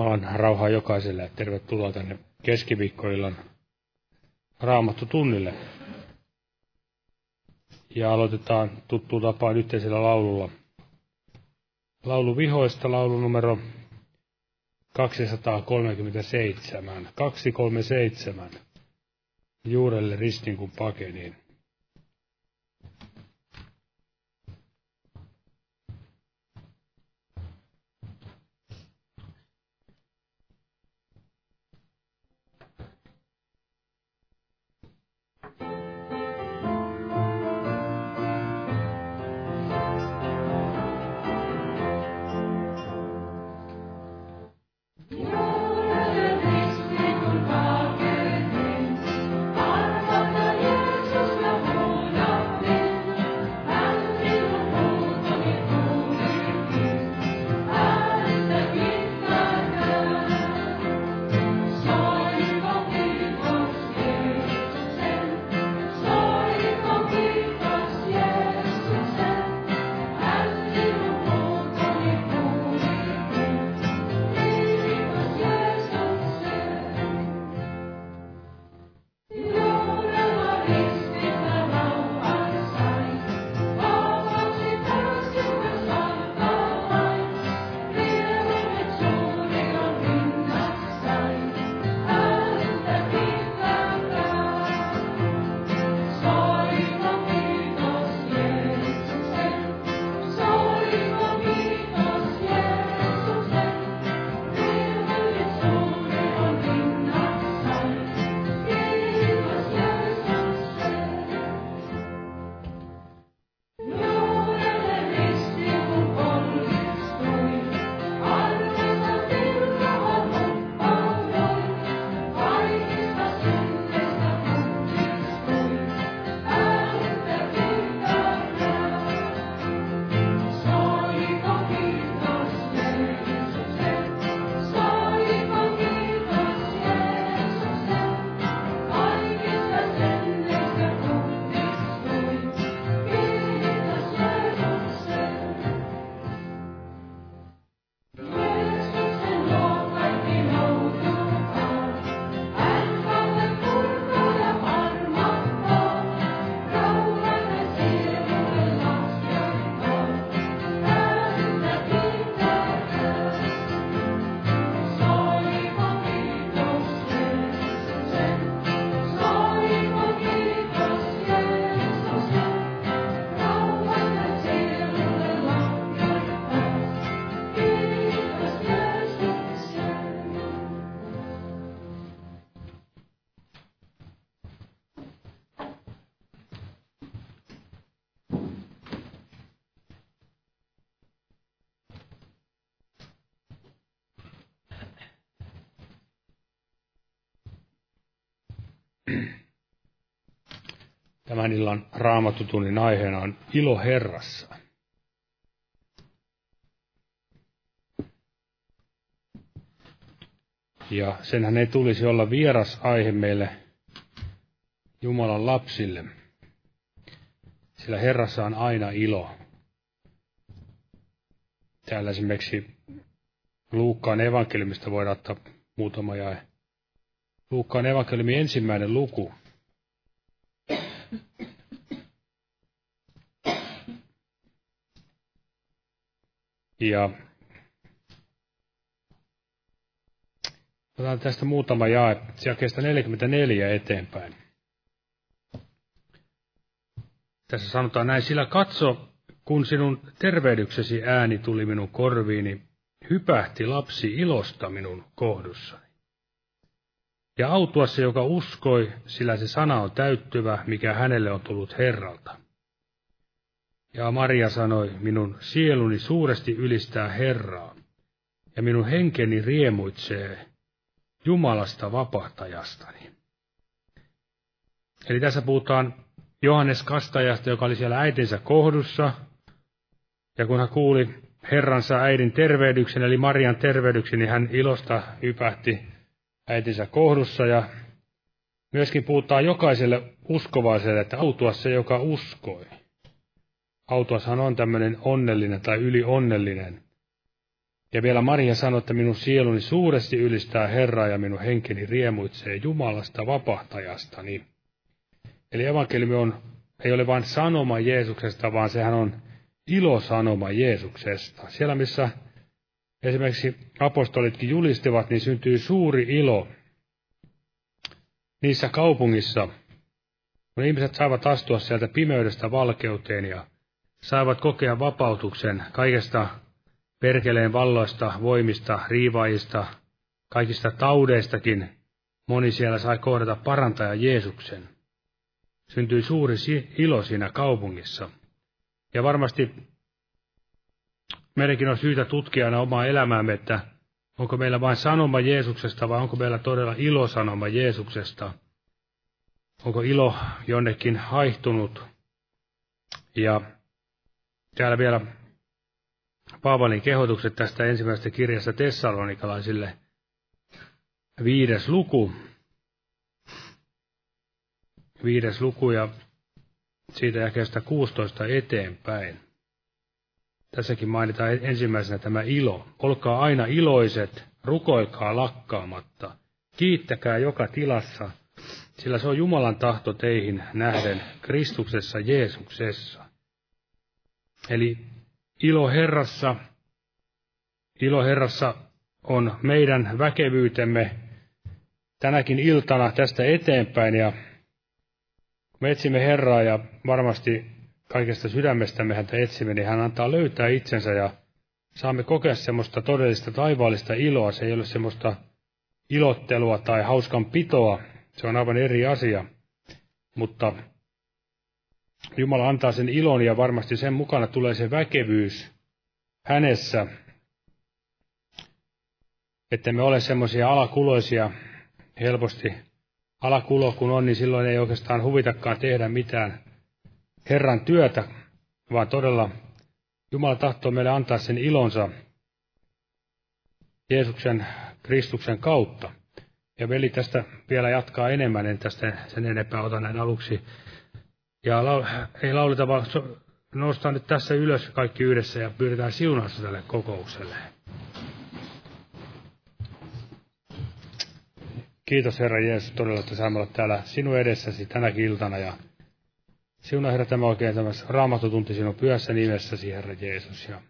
Jumalan rauhaa jokaiselle ja tervetuloa tänne keskiviikkoillan raamattu tunnille. Ja aloitetaan tuttu tapaan yhteisellä laululla. Laulu vihoista, laulu numero 237. 237. Juurelle ristin kun pakeniin. Tämän illan raamatutunnin aiheena on ilo Herrassa. Ja senhän ei tulisi olla vieras aihe meille Jumalan lapsille, sillä Herrassa on aina ilo. Täällä esimerkiksi Luukkaan evankeliumista voidaan ottaa muutama jae. Luukkaan evankeliumin ensimmäinen luku, Ja otetaan tästä muutama jae, kestä 44 eteenpäin. Tässä sanotaan näin, sillä katso, kun sinun tervehdyksesi ääni tuli minun korviini, hypähti lapsi ilosta minun kohdussani. Ja autua se, joka uskoi, sillä se sana on täyttyvä, mikä hänelle on tullut Herralta. Ja Maria sanoi, minun sieluni suuresti ylistää Herraa, ja minun henkeni riemuitsee Jumalasta vapahtajastani. Eli tässä puhutaan Johannes Kastajasta, joka oli siellä äitinsä kohdussa, ja kun hän kuuli Herransa äidin tervehdyksen, eli Marian tervehdyksen, niin hän ilosta ypähti äitinsä kohdussa, ja myöskin puhutaan jokaiselle uskovaiselle, että autua se, joka uskoi. Autoshan on tämmöinen onnellinen tai ylionnellinen. Ja vielä Maria sanoi, että minun sieluni suuresti ylistää Herraa ja minun henkeni riemuitsee Jumalasta vapahtajastani. Eli evankeliumi on, ei ole vain sanoma Jeesuksesta, vaan sehän on ilosanoma Jeesuksesta. Siellä missä esimerkiksi apostolitkin julistivat, niin syntyy suuri ilo niissä kaupungissa, kun ihmiset saavat astua sieltä pimeydestä valkeuteen ja saavat kokea vapautuksen kaikesta perkeleen valloista, voimista, riivaajista, kaikista taudeistakin, moni siellä sai kohdata parantaja Jeesuksen. Syntyi suuri ilo siinä kaupungissa. Ja varmasti meidänkin on syytä tutkia aina omaa elämäämme, että onko meillä vain sanoma Jeesuksesta vai onko meillä todella ilosanoma Jeesuksesta. Onko ilo jonnekin haihtunut. Ja täällä vielä Paavalin kehotukset tästä ensimmäisestä kirjasta Tessalonikalaisille. Viides luku. Viides luku ja siitä jakeesta 16 eteenpäin. Tässäkin mainitaan ensimmäisenä tämä ilo. Olkaa aina iloiset, rukoilkaa lakkaamatta. Kiittäkää joka tilassa, sillä se on Jumalan tahto teihin nähden Kristuksessa Jeesuksessa. Eli ilo Herrassa, ilo Herrassa on meidän väkevyytemme tänäkin iltana tästä eteenpäin ja me etsimme Herraa ja varmasti kaikesta sydämestämme häntä etsimme, niin hän antaa löytää itsensä ja saamme kokea semmoista todellista taivaallista iloa. Se ei ole semmoista ilottelua tai hauskan pitoa, se on aivan eri asia. Mutta Jumala antaa sen ilon ja varmasti sen mukana tulee se väkevyys hänessä, että me ole semmoisia alakuloisia helposti. Alakulo kun on, niin silloin ei oikeastaan huvitakaan tehdä mitään Herran työtä, vaan todella Jumala tahtoo meille antaa sen ilonsa Jeesuksen Kristuksen kautta. Ja veli tästä vielä jatkaa enemmän, en tästä sen enempää ota näin aluksi ja lau, ei lauleta, vaan nostaa nyt tässä ylös kaikki yhdessä ja pyydetään siunausta tälle kokoukselle. Kiitos Herra Jeesus todella, että saamme olla täällä sinun edessäsi tänäkin iltana. Ja siunaa Herra tämä oikein tämä raamattotunti sinun pyössä nimessäsi, Herra Jeesus. Ja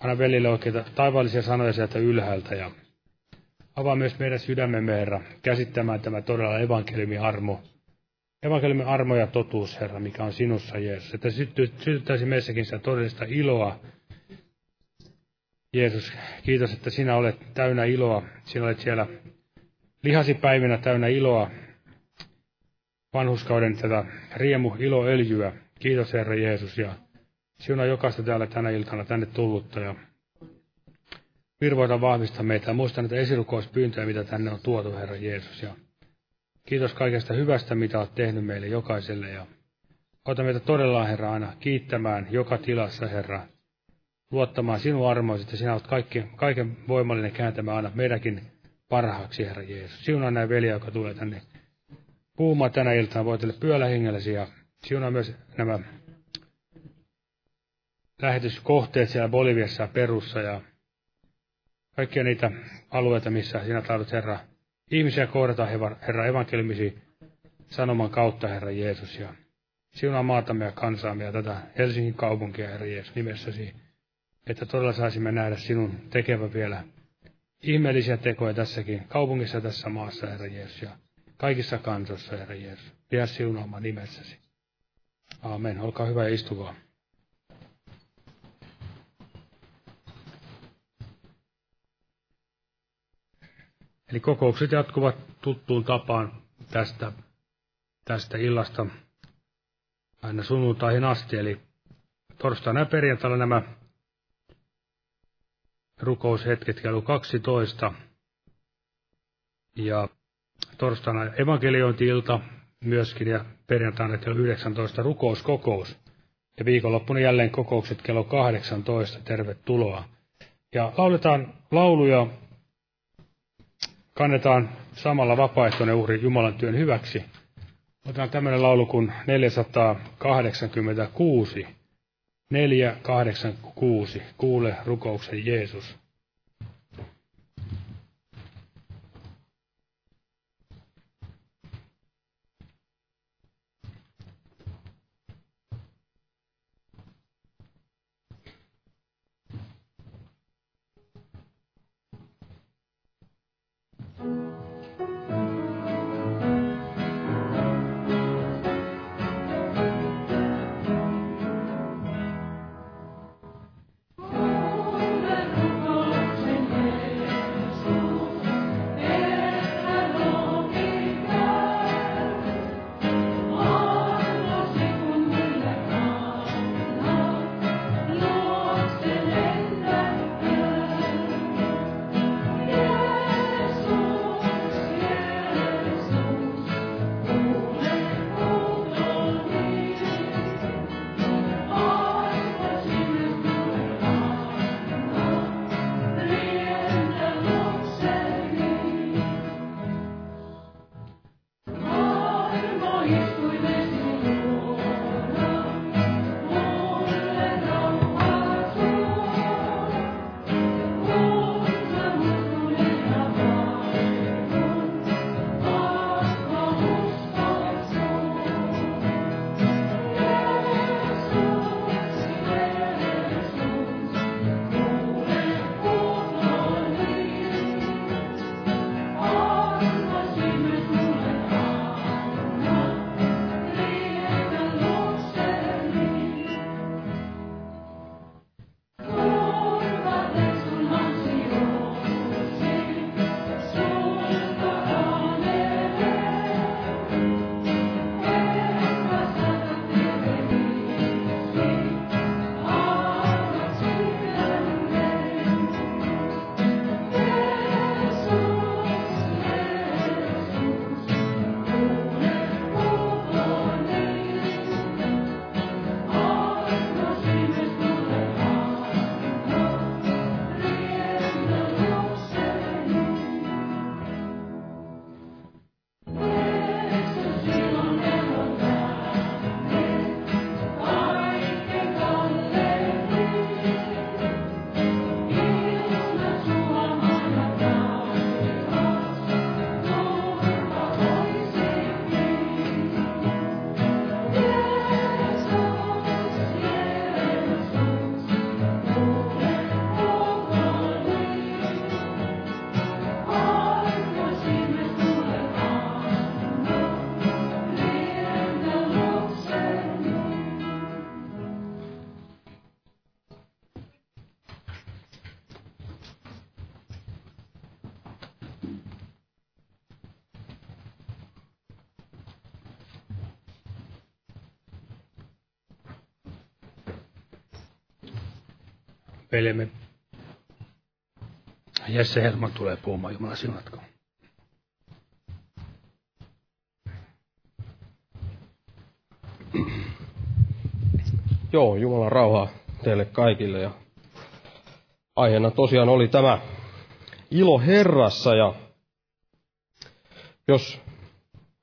anna velille oikeita taivaallisia sanoja sieltä ylhäältä ja avaa myös meidän sydämemme, Herra, käsittämään tämä todella evankeliumin armo, evankeliumin armo ja totuus, Herra, mikä on sinussa, Jeesus. Että sytyttäisi meissäkin sitä todellista iloa. Jeesus, kiitos, että sinä olet täynnä iloa. Sinä olet siellä lihasipäivinä täynnä iloa, vanhuskauden tätä riemu iloöljyä. Kiitos Herra Jeesus ja sinua jokaista täällä tänä iltana tänne tullutta ja virvoita vahvista meitä. Muistan näitä esirukouspyyntöjä, mitä tänne on tuotu, Herra Jeesus. Ja Kiitos kaikesta hyvästä, mitä olet tehnyt meille jokaiselle. Ja ota meitä todella, Herra, aina kiittämään joka tilassa, Herra. Luottamaan sinun armoisi, että sinä olet kaikki, kaiken voimallinen kääntämään aina meidänkin parhaaksi, Herra Jeesus. Siunaa näin veliä, joka tulee tänne puhumaan tänä iltana. Voitelle pyöllä hengellesi ja siunaa myös nämä lähetyskohteet siellä Boliviassa ja Perussa ja kaikkia niitä alueita, missä sinä tahdot, Herra, ihmisiä kohdata, Herra, evankeliumisi sanoman kautta, Herra Jeesus, ja siunaa maatamme ja kansaamme ja tätä Helsingin kaupunkia, Herra Jeesus, nimessäsi, että todella saisimme nähdä sinun tekevä vielä ihmeellisiä tekoja tässäkin kaupungissa tässä maassa, Herra Jeesus, ja kaikissa kansoissa, Herra Jeesus. Pidä siunaamaan nimessäsi. Aamen. Olkaa hyvä ja istukaa. Eli kokoukset jatkuvat tuttuun tapaan tästä, tästä illasta aina sunnuntaihin asti. Eli torstaina ja perjantaina nämä rukoushetket kello 12. Ja torstaina evankeliointi-ilta myöskin ja perjantaina kello 19 rukouskokous. Ja viikonloppuna jälleen kokoukset kello 18. Tervetuloa. Ja lauletaan lauluja kannetaan samalla vapaaehtoinen uhri Jumalan työn hyväksi. Otetaan tämmöinen laulu kuin 486. 486. Kuule rukouksen Jeesus. Veljemme Jesse Helman tulee puhumaan Jumala sinatko. Joo, Jumalan rauhaa teille kaikille. Ja aiheena tosiaan oli tämä ilo Herrassa ja jos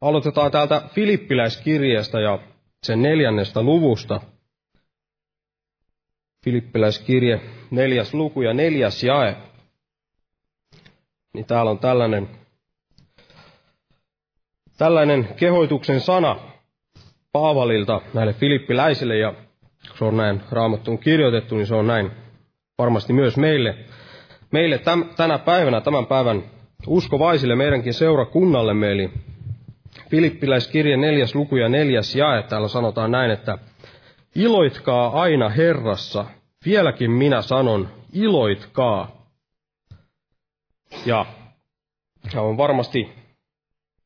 aloitetaan täältä Filippiläiskirjeestä ja sen neljännestä luvusta. Filippiläiskirje, neljäs luku ja neljäs jae. Niin täällä on tällainen, tällainen kehoituksen sana Paavalilta näille filippiläisille ja se on näin raamattuun kirjoitettu, niin se on näin varmasti myös meille, meille täm, tänä päivänä, tämän päivän uskovaisille, meidänkin seurakunnallemme, eli Filippiläiskirje neljäs luku ja neljäs jae, täällä sanotaan näin, että iloitkaa aina Herrassa, vieläkin minä sanon, iloitkaa. Ja, ja on varmasti,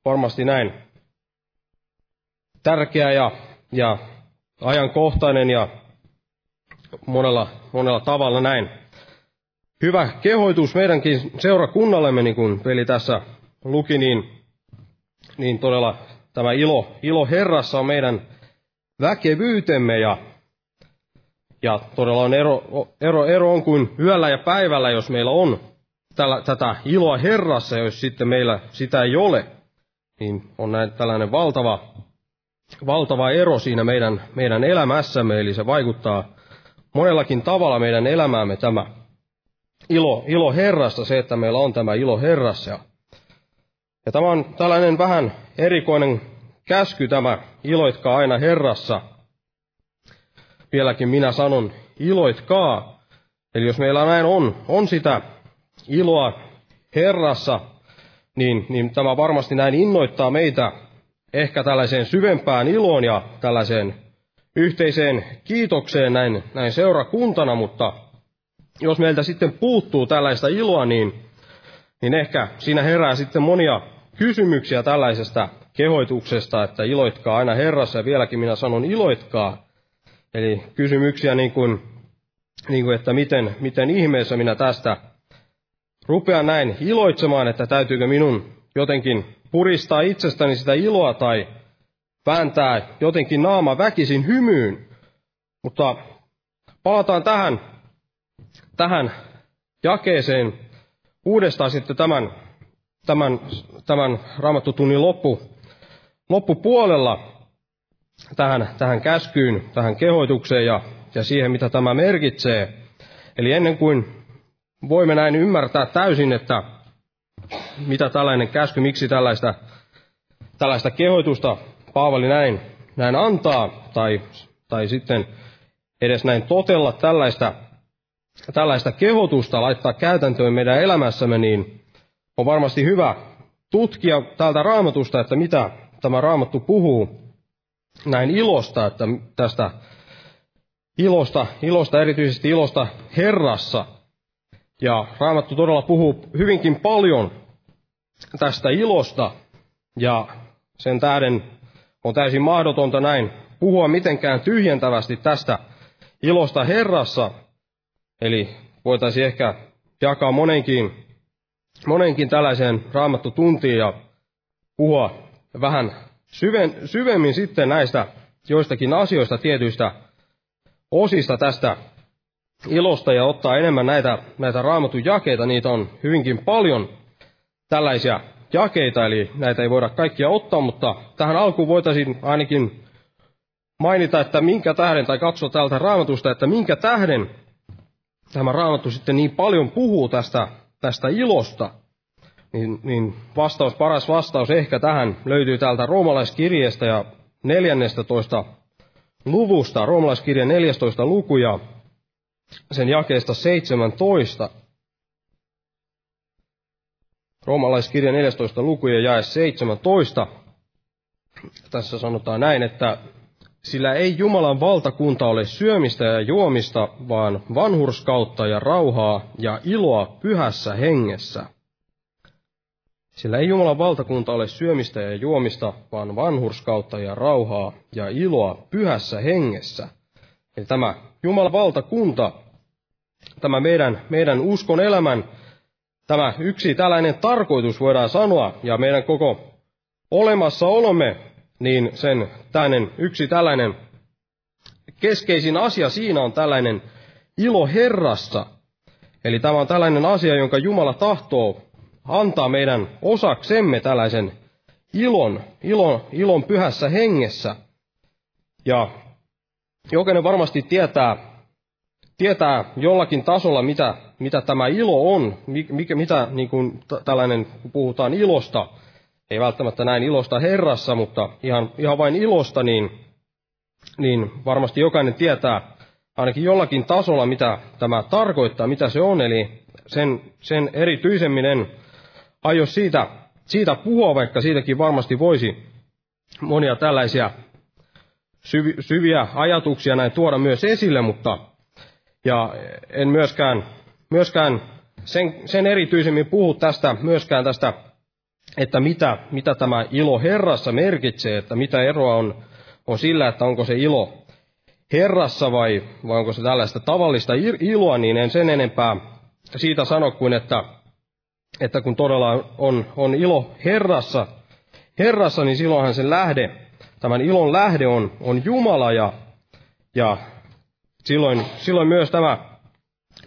varmasti näin tärkeä ja, ja ajankohtainen ja monella, monella tavalla näin. Hyvä kehoitus meidänkin seurakunnallemme, niin kuin veli tässä luki, niin, niin todella tämä ilo, ilo Herrassa on meidän väkevyytemme ja, ja todella on ero, ero, ero on kuin yöllä ja päivällä, jos meillä on tällä, tätä iloa Herrassa, ja jos sitten meillä sitä ei ole, niin on näin tällainen valtava, valtava ero siinä meidän, meidän elämässämme, eli se vaikuttaa monellakin tavalla meidän elämäämme tämä ilo, ilo Herrassa, se, että meillä on tämä ilo Herrassa. Ja tämä on tällainen vähän erikoinen käsky tämä, iloitkaa aina Herrassa. Vieläkin minä sanon, iloitkaa. Eli jos meillä näin on, on sitä iloa Herrassa, niin, niin tämä varmasti näin innoittaa meitä ehkä tällaiseen syvempään iloon ja tällaiseen yhteiseen kiitokseen näin, näin seurakuntana, mutta jos meiltä sitten puuttuu tällaista iloa, niin, niin ehkä siinä herää sitten monia kysymyksiä tällaisesta kehoituksesta, että iloitkaa aina Herrassa, ja vieläkin minä sanon iloitkaa. Eli kysymyksiä niin kuin, niin kuin että miten, miten ihmeessä minä tästä rupean näin iloitsemaan, että täytyykö minun jotenkin puristaa itsestäni sitä iloa tai vääntää jotenkin naama väkisin hymyyn. Mutta palataan tähän, tähän jakeeseen uudestaan sitten tämän, tämän, tämän raamattutunnin loppu, loppupuolella tähän, tähän käskyyn, tähän kehoitukseen ja, ja siihen, mitä tämä merkitsee. Eli ennen kuin voimme näin ymmärtää täysin, että mitä tällainen käsky, miksi tällaista, tällaista kehoitusta Paavali näin, näin antaa, tai, tai sitten edes näin totella tällaista, tällaista kehotusta laittaa käytäntöön meidän elämässämme, niin on varmasti hyvä tutkia täältä raamatusta, että mitä tämä raamattu puhuu näin ilosta, että tästä ilosta, ilosta erityisesti ilosta Herrassa. Ja raamattu todella puhuu hyvinkin paljon tästä ilosta, ja sen tähden on täysin mahdotonta näin puhua mitenkään tyhjentävästi tästä ilosta Herrassa. Eli voitaisiin ehkä jakaa monenkin, monenkin tällaiseen raamattutuntiin ja puhua vähän syven, syvemmin sitten näistä joistakin asioista, tietyistä osista tästä ilosta ja ottaa enemmän näitä, näitä raamatun jakeita. Niitä on hyvinkin paljon tällaisia jakeita, eli näitä ei voida kaikkia ottaa, mutta tähän alkuun voitaisiin ainakin mainita, että minkä tähden, tai katsoa täältä raamatusta, että minkä tähden tämä raamattu sitten niin paljon puhuu tästä, tästä ilosta, niin, niin vastaus, paras vastaus ehkä tähän löytyy täältä roomalaiskirjeestä ja 14. luvusta, roomalaiskirjan 14. luku ja sen jakeesta 17. Roomalaiskirja 14. luku ja jae 17. Tässä sanotaan näin, että sillä ei Jumalan valtakunta ole syömistä ja juomista, vaan vanhurskautta ja rauhaa ja iloa pyhässä hengessä. Sillä ei Jumalan valtakunta ole syömistä ja juomista, vaan vanhurskautta ja rauhaa ja iloa pyhässä hengessä. Eli tämä Jumalan valtakunta, tämä meidän, meidän uskon elämän, tämä yksi tällainen tarkoitus voidaan sanoa, ja meidän koko olemassaolomme, niin sen tällainen, yksi tällainen keskeisin asia siinä on tällainen ilo Herrassa. Eli tämä on tällainen asia, jonka Jumala tahtoo antaa meidän osaksemme tällaisen ilon, ilon, ilon pyhässä hengessä. Ja jokainen varmasti tietää, tietää jollakin tasolla, mitä, mitä tämä ilo on, mikä, mitä niin kuin tällainen, kun puhutaan ilosta, ei välttämättä näin ilosta Herrassa, mutta ihan, ihan vain ilosta, niin, niin varmasti jokainen tietää ainakin jollakin tasolla, mitä tämä tarkoittaa, mitä se on. Eli sen, sen erityisemmin en aio siitä, siitä puhua, vaikka siitäkin varmasti voisi monia tällaisia syvi, syviä ajatuksia näin tuoda myös esille, mutta ja en myöskään, myöskään sen, sen erityisemmin puhu tästä, myöskään tästä että mitä, mitä tämä ilo Herrassa merkitsee, että mitä eroa on, on sillä, että onko se ilo Herrassa vai, vai onko se tällaista tavallista iloa, niin en sen enempää siitä sano kuin, että, että kun todella on, on ilo Herrassa, Herrassa, niin silloinhan sen lähde, tämän ilon lähde on, on Jumala ja, ja silloin, silloin myös tämä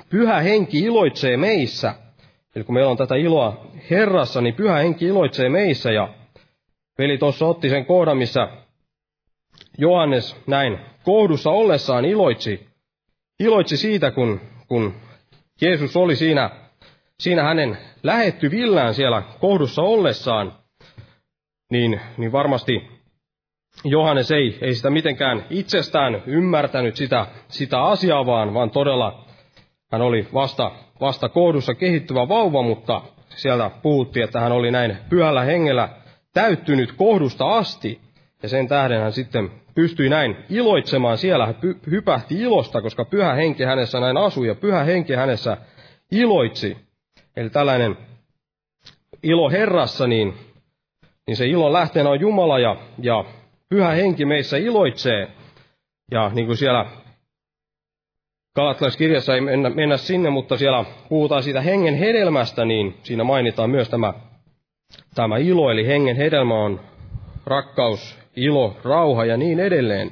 pyhä henki iloitsee meissä. Eli kun meillä on tätä iloa Herrassa, niin pyhä henki iloitsee meissä. Ja veli tuossa otti sen kohdan, missä Johannes näin kohdussa ollessaan iloitsi, iloitsi siitä, kun, kun Jeesus oli siinä, siinä hänen lähettyvillään siellä kohdussa ollessaan, niin, niin varmasti Johannes ei, ei sitä mitenkään itsestään ymmärtänyt sitä, sitä asiaa, vaan, vaan todella hän oli vasta, vasta kohdussa kehittyvä vauva, mutta sieltä puhuttiin, että hän oli näin pyhällä hengellä täyttynyt kohdusta asti. Ja sen tähden hän sitten pystyi näin iloitsemaan siellä, hän hypähti ilosta, koska pyhä henki hänessä näin asui ja pyhä henki hänessä iloitsi. Eli tällainen ilo Herrassa, niin, niin se ilon lähteenä on Jumala ja, ja pyhä henki meissä iloitsee. Ja niin kuin siellä Galattalaiskirjassa ei mennä, mennä sinne, mutta siellä puhutaan siitä hengen hedelmästä, niin siinä mainitaan myös tämä, tämä ilo, eli hengen hedelmä on rakkaus, ilo, rauha ja niin edelleen.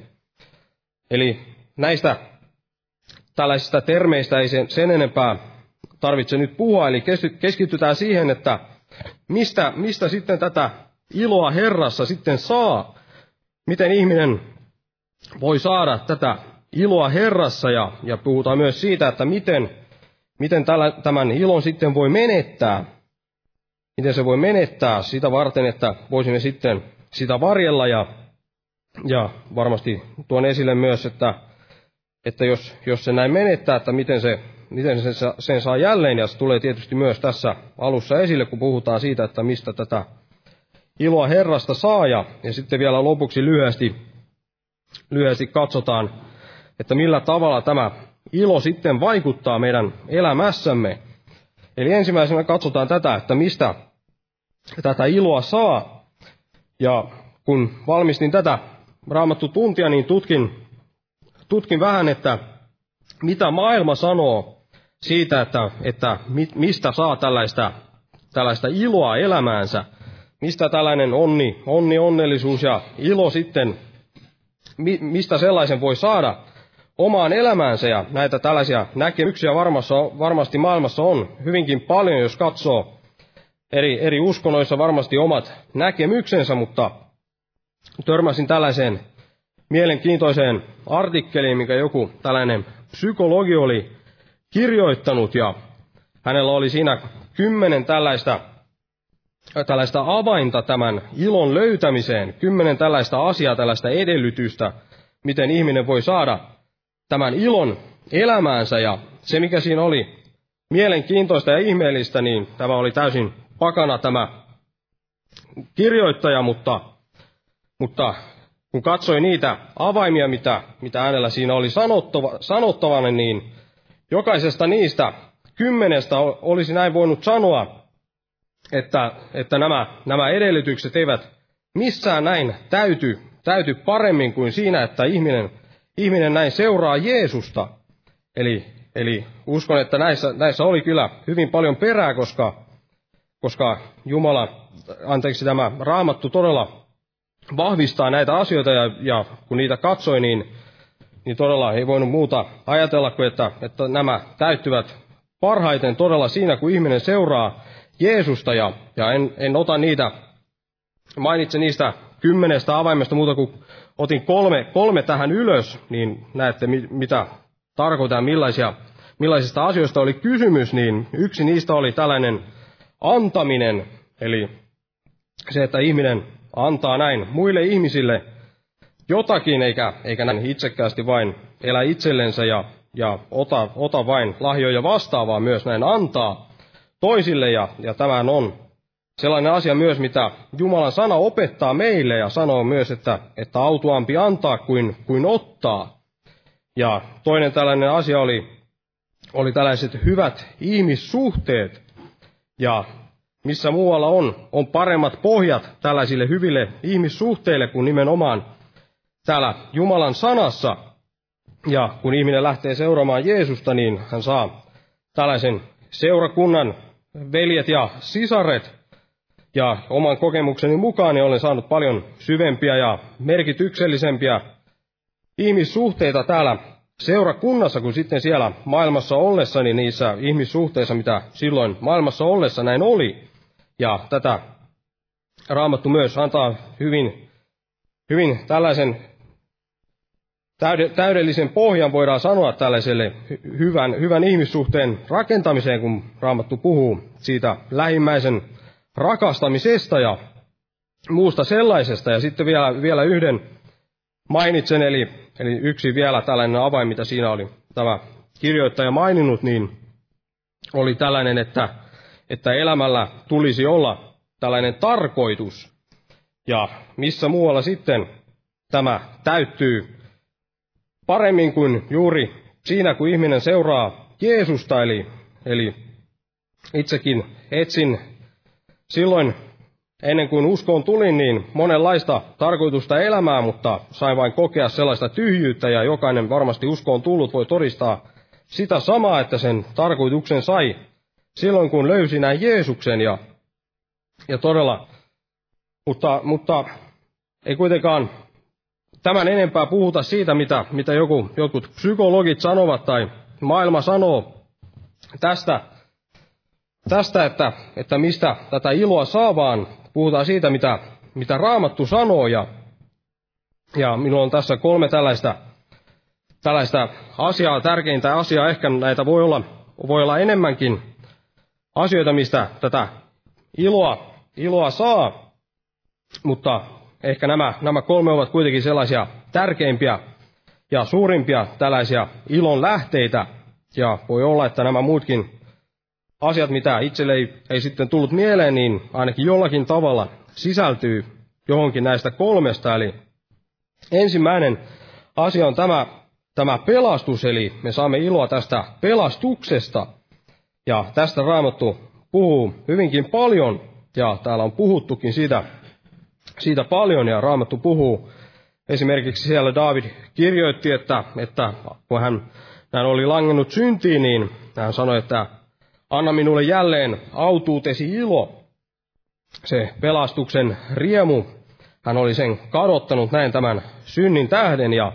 Eli näistä tällaisista termeistä ei sen, sen enempää tarvitse nyt puhua, eli keskitytään siihen, että mistä, mistä sitten tätä iloa Herrassa sitten saa, miten ihminen voi saada tätä iloa Herrassa? Ja, ja puhutaan myös siitä, että miten, miten tällä, tämän ilon sitten voi menettää. Miten se voi menettää sitä varten, että voisimme sitten sitä varjella. Ja, ja varmasti tuon esille myös, että, että jos, jos se näin menettää, että miten se miten sen, sen saa jälleen, ja se tulee tietysti myös tässä alussa esille, kun puhutaan siitä, että mistä tätä iloa Herrasta saa, ja, ja sitten vielä lopuksi lyhyesti, lyhyesti katsotaan että millä tavalla tämä ilo sitten vaikuttaa meidän elämässämme. Eli ensimmäisenä katsotaan tätä, että mistä tätä iloa saa. Ja kun valmistin tätä raamattu tuntia, niin tutkin, tutkin vähän, että mitä maailma sanoo siitä, että, että mistä saa tällaista, tällaista iloa elämäänsä. Mistä tällainen onni, onni, onnellisuus ja ilo sitten, mistä sellaisen voi saada omaan elämäänsä ja näitä tällaisia näkemyksiä varmassa, varmasti maailmassa on hyvinkin paljon, jos katsoo eri, eri uskonnoissa varmasti omat näkemyksensä, mutta törmäsin tällaiseen mielenkiintoiseen artikkeliin, mikä joku tällainen psykologi oli kirjoittanut ja hänellä oli siinä kymmenen tällaista, tällaista avainta tämän ilon löytämiseen, kymmenen tällaista asiaa, tällaista edellytystä, miten ihminen voi saada tämän ilon elämäänsä. Ja se mikä siinä oli mielenkiintoista ja ihmeellistä, niin tämä oli täysin pakana tämä kirjoittaja, mutta, mutta kun katsoi niitä avaimia, mitä, mitä hänellä siinä oli sanottava, sanottavana, niin jokaisesta niistä kymmenestä olisi näin voinut sanoa, että, että nämä, nämä edellytykset eivät missään näin täyty, täyty paremmin kuin siinä, että ihminen ihminen näin seuraa Jeesusta. Eli, eli uskon, että näissä, näissä oli kyllä hyvin paljon perää, koska, koska Jumala, anteeksi tämä raamattu todella vahvistaa näitä asioita ja, ja kun niitä katsoi, niin, niin todella ei voinut muuta ajatella kuin, että, että nämä täyttyvät parhaiten todella siinä, kun ihminen seuraa Jeesusta. Ja, ja en, en ota niitä, mainitse niistä kymmenestä avaimesta muuta kuin otin kolme, kolme tähän ylös, niin näette mitä tarkoitan, millaisia, millaisista asioista oli kysymys, niin yksi niistä oli tällainen antaminen, eli se, että ihminen antaa näin muille ihmisille jotakin, eikä, eikä näin itsekkäästi vain elä itsellensä ja, ja ota, ota vain lahjoja vastaan, vaan myös näin antaa toisille, ja, ja tämän on sellainen asia myös, mitä Jumalan sana opettaa meille ja sanoo myös, että, että autuampi antaa kuin, kuin ottaa. Ja toinen tällainen asia oli, oli tällaiset hyvät ihmissuhteet. Ja missä muualla on, on paremmat pohjat tällaisille hyville ihmissuhteille kuin nimenomaan täällä Jumalan sanassa. Ja kun ihminen lähtee seuraamaan Jeesusta, niin hän saa tällaisen seurakunnan veljet ja sisaret, ja oman kokemukseni mukaan niin olen saanut paljon syvempiä ja merkityksellisempiä ihmissuhteita täällä seurakunnassa kuin sitten siellä maailmassa ollessani niissä ihmissuhteissa, mitä silloin maailmassa ollessa näin oli. Ja tätä Raamattu myös antaa hyvin, hyvin tällaisen täydellisen pohjan, voidaan sanoa, tällaiselle hyvän, hyvän ihmissuhteen rakentamiseen, kun Raamattu puhuu siitä lähimmäisen rakastamisesta ja muusta sellaisesta. Ja sitten vielä, vielä yhden mainitsen, eli, eli yksi vielä tällainen avain, mitä siinä oli tämä kirjoittaja maininnut, niin oli tällainen, että, että elämällä tulisi olla tällainen tarkoitus. Ja missä muualla sitten tämä täyttyy paremmin kuin juuri siinä, kun ihminen seuraa Jeesusta, eli, eli itsekin etsin. Silloin ennen kuin uskoon tulin, niin monenlaista tarkoitusta elämää, mutta sain vain kokea sellaista tyhjyyttä, ja jokainen varmasti uskoon tullut voi todistaa sitä samaa, että sen tarkoituksen sai silloin, kun löysi näin Jeesuksen, ja, ja todella, mutta, mutta ei kuitenkaan tämän enempää puhuta siitä, mitä, mitä joku, jotkut psykologit sanovat tai maailma sanoo tästä, tästä että, että mistä tätä iloa saa, vaan puhutaan siitä, mitä, mitä Raamattu sanoo. Ja, ja minulla on tässä kolme tällaista, tällaista asiaa, tärkeintä asiaa, ehkä näitä voi olla, voi olla enemmänkin asioita, mistä tätä iloa, iloa saa, mutta ehkä nämä, nämä kolme ovat kuitenkin sellaisia tärkeimpiä ja suurimpia tällaisia ilon lähteitä, ja voi olla, että nämä muutkin asiat, mitä itselle ei, ei sitten tullut mieleen, niin ainakin jollakin tavalla sisältyy johonkin näistä kolmesta. Eli ensimmäinen asia on tämä, tämä pelastus, eli me saamme iloa tästä pelastuksesta. Ja tästä Raamattu puhuu hyvinkin paljon, ja täällä on puhuttukin siitä, siitä paljon, ja Raamattu puhuu esimerkiksi siellä David kirjoitti, että, että kun hän, hän oli langennut syntiin, niin hän sanoi, että Anna minulle jälleen autuutesi ilo, se pelastuksen riemu. Hän oli sen kadottanut näin tämän synnin tähden ja,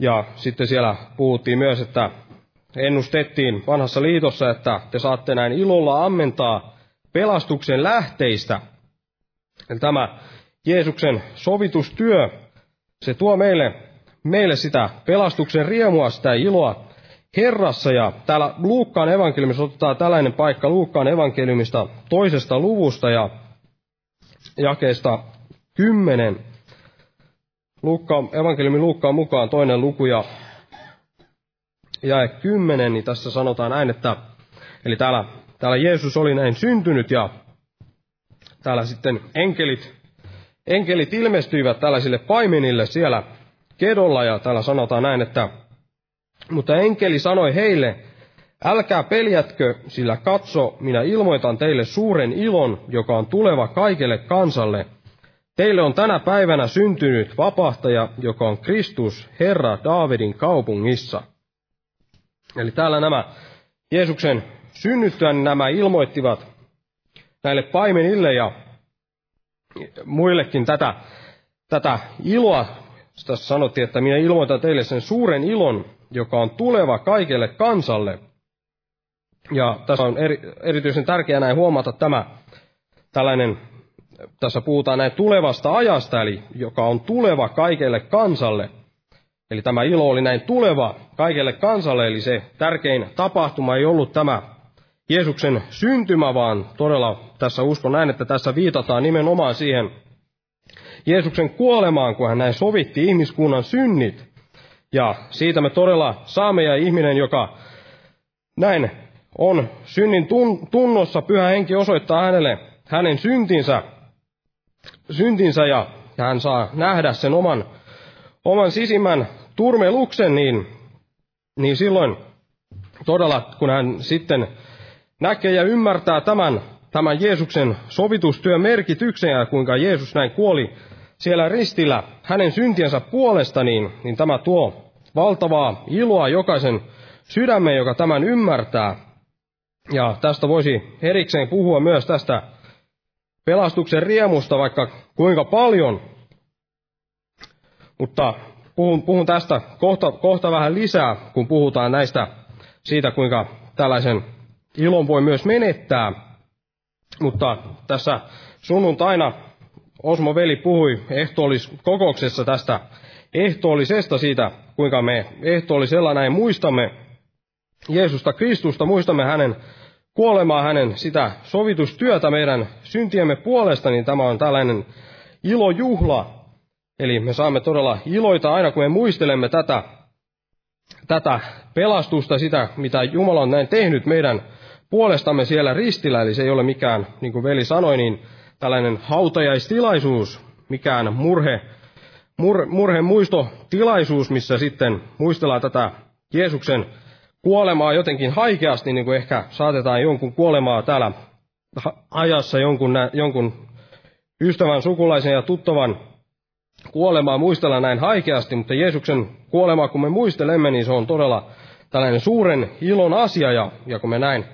ja sitten siellä puhuttiin myös, että ennustettiin vanhassa liitossa, että te saatte näin ilolla ammentaa pelastuksen lähteistä. Eli tämä Jeesuksen sovitustyö, se tuo meille, meille sitä pelastuksen riemua, sitä iloa, Herrassa. Ja täällä Luukkaan evankeliumissa otetaan tällainen paikka Luukkaan evankeliumista toisesta luvusta ja jakeesta kymmenen. Luukka, evankeliumi Luukkaan mukaan toinen luku ja jae kymmenen, niin tässä sanotaan näin, että eli täällä, täällä Jeesus oli näin syntynyt ja täällä sitten enkelit, enkelit ilmestyivät tällaisille paimenille siellä kedolla ja täällä sanotaan näin, että mutta enkeli sanoi heille, älkää peljätkö, sillä katso, minä ilmoitan teille suuren ilon, joka on tuleva kaikelle kansalle. Teille on tänä päivänä syntynyt vapahtaja, joka on Kristus, Herra Daavidin kaupungissa. Eli täällä nämä Jeesuksen synnyttyä, niin nämä ilmoittivat näille paimenille ja muillekin tätä, tätä iloa. Tässä sanottiin, että minä ilmoitan teille sen suuren ilon, joka on tuleva kaikelle kansalle. Ja tässä on eri, erityisen tärkeää näin huomata tämä tällainen, tässä puhutaan näin tulevasta ajasta, eli joka on tuleva kaikelle kansalle. Eli tämä ilo oli näin tuleva kaikelle kansalle, eli se tärkein tapahtuma ei ollut tämä Jeesuksen syntymä, vaan todella tässä uskon näin, että tässä viitataan nimenomaan siihen Jeesuksen kuolemaan, kun hän näin sovitti ihmiskunnan synnit. Ja siitä me todella saamme ja ihminen, joka näin on synnin tunnossa, pyhä henki osoittaa hänelle hänen syntinsä, syntinsä ja, hän saa nähdä sen oman, oman sisimmän turmeluksen, niin, niin silloin todella, kun hän sitten näkee ja ymmärtää tämän, tämän Jeesuksen sovitustyön merkityksen ja kuinka Jeesus näin kuoli siellä ristillä hänen syntiensä puolesta, niin, niin tämä tuo valtavaa iloa jokaisen sydämeen, joka tämän ymmärtää. Ja tästä voisi erikseen puhua myös tästä pelastuksen riemusta vaikka kuinka paljon. Mutta puhun, puhun tästä kohta, kohta vähän lisää, kun puhutaan näistä siitä, kuinka tällaisen ilon voi myös menettää. Mutta tässä sunnuntaina Osmo veli puhui ehtoolliskokouksessa tästä ehtoollisesta siitä, kuinka me ehtoollisella näin muistamme Jeesusta Kristusta, muistamme hänen kuolemaa, hänen sitä sovitustyötä meidän syntiemme puolesta, niin tämä on tällainen ilojuhla. Eli me saamme todella iloita aina, kun me muistelemme tätä, tätä pelastusta, sitä, mitä Jumala on näin tehnyt meidän puolestamme siellä ristillä. Eli se ei ole mikään, niin kuin veli sanoi, niin tällainen hautajaistilaisuus, mikään murhe, mur, murhe muistotilaisuus, missä sitten muistellaan tätä Jeesuksen kuolemaa jotenkin haikeasti, niin kuin ehkä saatetaan jonkun kuolemaa täällä ajassa jonkun, jonkun ystävän, sukulaisen ja tuttavan kuolemaa muistella näin haikeasti, mutta Jeesuksen kuolemaa kun me muistelemme, niin se on todella tällainen suuren ilon asia, ja, ja kun me näin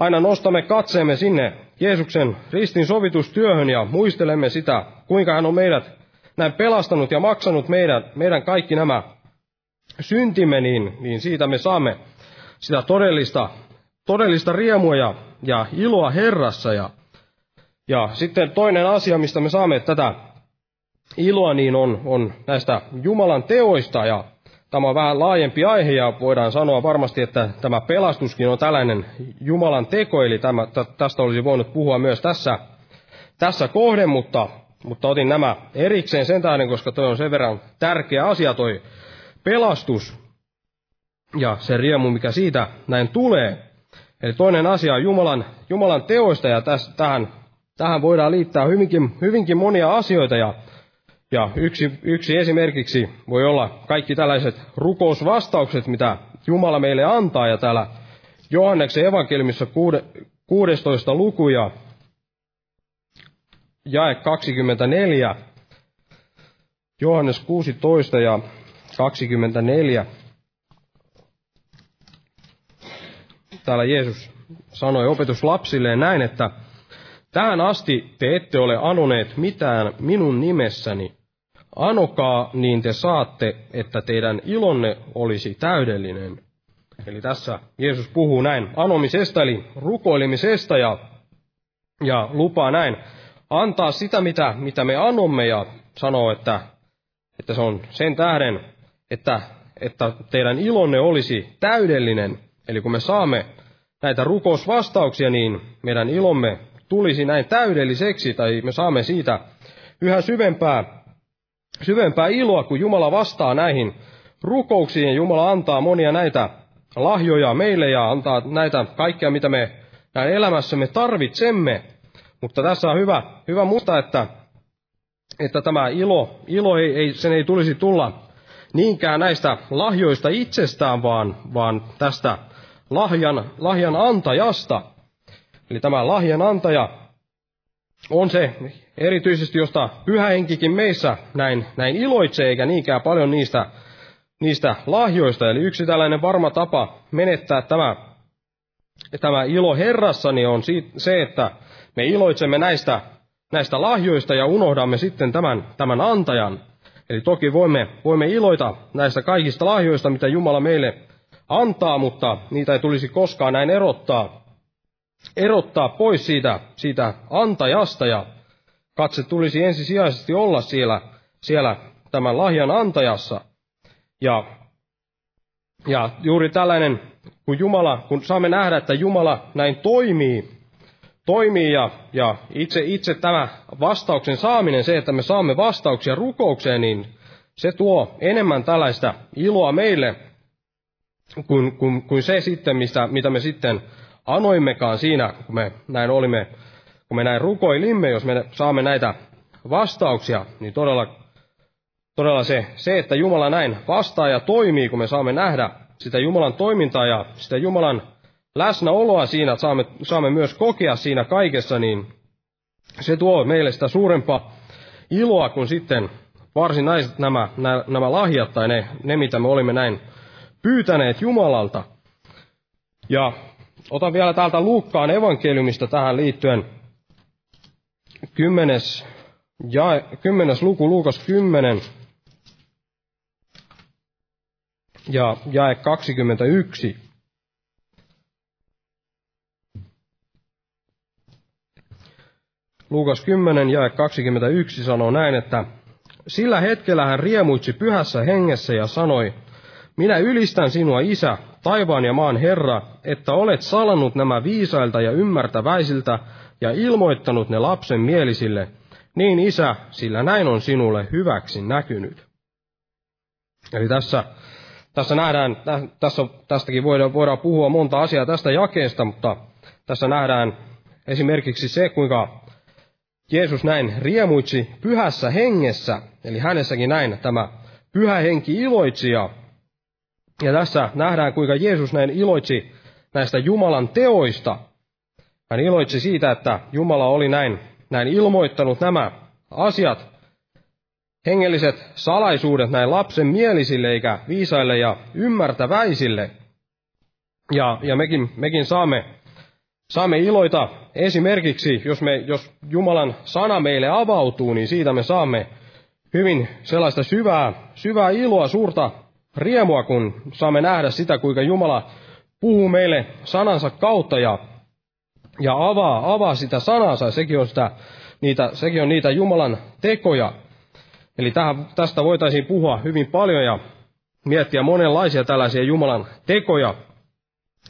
aina nostamme katseemme sinne Jeesuksen ristin sovitustyöhön ja muistelemme sitä, kuinka hän on meidät näin pelastanut ja maksanut meidän, meidän kaikki nämä syntimme, niin, niin siitä me saamme sitä todellista, todellista riemua ja, ja iloa Herrassa. Ja, ja sitten toinen asia, mistä me saamme tätä iloa, niin on, on näistä Jumalan teoista. Ja tämä on vähän laajempi aihe ja voidaan sanoa varmasti, että tämä pelastuskin on tällainen Jumalan teko. Eli tämä, tästä olisi voinut puhua myös tässä, tässä kohden, mutta, mutta otin nämä erikseen sen tähden, koska toi on sen verran tärkeä asia toi pelastus ja se riemu, mikä siitä näin tulee. Eli toinen asia on Jumalan, Jumalan teoista, ja täs, tähän, tähän voidaan liittää hyvinkin, hyvinkin monia asioita, ja, ja yksi, yksi esimerkiksi voi olla kaikki tällaiset rukousvastaukset, mitä Jumala meille antaa, ja täällä Johanneksen evankeliumissa 16 luku ja jae 24, Johannes 16 ja 24. täällä Jeesus sanoi opetuslapsilleen näin, että tähän asti te ette ole anoneet mitään minun nimessäni. Anokaa, niin te saatte, että teidän ilonne olisi täydellinen. Eli tässä Jeesus puhuu näin anomisesta, eli rukoilemisesta, ja, ja lupaa näin antaa sitä, mitä, mitä me anomme, ja sanoo, että, että se on sen tähden, että, että teidän ilonne olisi täydellinen. Eli kun me saamme näitä rukousvastauksia, niin meidän ilomme tulisi näin täydelliseksi, tai me saamme siitä yhä syvempää, syvempää iloa, kun Jumala vastaa näihin rukouksiin, ja Jumala antaa monia näitä lahjoja meille, ja antaa näitä kaikkea, mitä me näin elämässämme tarvitsemme. Mutta tässä on hyvä, hyvä muistaa, että, että tämä ilo, ilo ei, ei, sen ei tulisi tulla niinkään näistä lahjoista itsestään, vaan, vaan tästä lahjan, lahjan antajasta. Eli tämä lahjan antaja on se erityisesti, josta pyhä henkikin meissä näin, näin iloitsee, eikä niinkään paljon niistä, niistä lahjoista. Eli yksi tällainen varma tapa menettää tämä, tämä ilo Herrassa niin on se, että me iloitsemme näistä, näistä lahjoista ja unohdamme sitten tämän, tämän antajan. Eli toki voimme, voimme iloita näistä kaikista lahjoista, mitä Jumala meille antaa, mutta niitä ei tulisi koskaan näin erottaa, erottaa pois siitä, siitä antajasta ja katse tulisi ensisijaisesti olla siellä, siellä tämän lahjan antajassa. Ja, ja juuri tällainen, kun Jumala, kun saamme nähdä, että Jumala näin toimii, toimii ja, ja itse, itse tämä vastauksen saaminen, se, että me saamme vastauksia rukoukseen, niin se tuo enemmän tällaista iloa meille kuin, kuin, kuin se sitten, mistä, mitä me sitten anoimmekaan siinä, kun me näin olimme, kun me näin rukoilimme, jos me saamme näitä vastauksia, niin todella, todella se, se, että Jumala näin vastaa ja toimii, kun me saamme nähdä sitä Jumalan toimintaa ja sitä Jumalan läsnäoloa siinä, että saamme, saamme myös kokea siinä kaikessa, niin se tuo meille sitä suurempaa iloa kuin sitten varsinaiset nämä, nämä, lahjat tai ne, ne, mitä me olimme näin pyytäneet Jumalalta. Ja otan vielä täältä Luukkaan evankeliumista tähän liittyen kymmenes, ja, kymmenes luku, Luukas 10 ja jae 21. Luukas 10 jae 21 sanoo näin, että sillä hetkellä hän riemuitsi pyhässä hengessä ja sanoi, minä ylistän sinua, Isä, taivaan ja maan Herra, että olet salannut nämä viisailta ja ymmärtäväisiltä ja ilmoittanut ne lapsen mielisille. Niin, Isä, sillä näin on sinulle hyväksi näkynyt. Eli tässä, tässä nähdään, tässä, tästäkin voidaan, voidaan puhua monta asiaa tästä jakeesta, mutta tässä nähdään esimerkiksi se, kuinka Jeesus näin riemuitsi pyhässä hengessä, eli hänessäkin näin tämä pyhä henki iloitsi ja ja tässä nähdään, kuinka Jeesus näin iloitsi näistä Jumalan teoista. Hän iloitsi siitä, että Jumala oli näin, näin ilmoittanut nämä asiat, hengelliset salaisuudet näin lapsen mielisille eikä viisaille ja ymmärtäväisille. Ja, ja mekin, mekin saamme, saamme iloita esimerkiksi, jos, me, jos Jumalan sana meille avautuu, niin siitä me saamme hyvin sellaista syvää, syvää iloa, suurta riemua, kun saamme nähdä sitä, kuinka Jumala puhuu meille sanansa kautta ja, ja avaa, avaa sitä sanansa. Sekin on, sitä, niitä, sekin on niitä Jumalan tekoja. Eli tähän, tästä voitaisiin puhua hyvin paljon ja miettiä monenlaisia tällaisia Jumalan tekoja,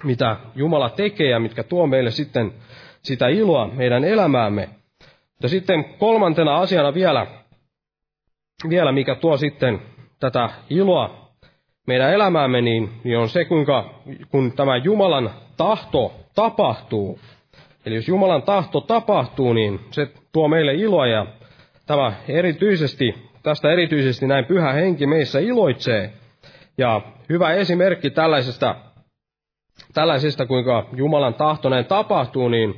mitä Jumala tekee ja mitkä tuo meille sitten sitä iloa meidän elämäämme. Ja sitten kolmantena asiana vielä, vielä mikä tuo sitten tätä iloa meidän elämäämme, niin, niin on se, kuinka kun tämä Jumalan tahto tapahtuu. Eli jos Jumalan tahto tapahtuu, niin se tuo meille iloa ja tämä erityisesti, tästä erityisesti näin pyhä henki meissä iloitsee. Ja hyvä esimerkki tällaisesta, tällaisesta kuinka Jumalan tahto näin tapahtuu, niin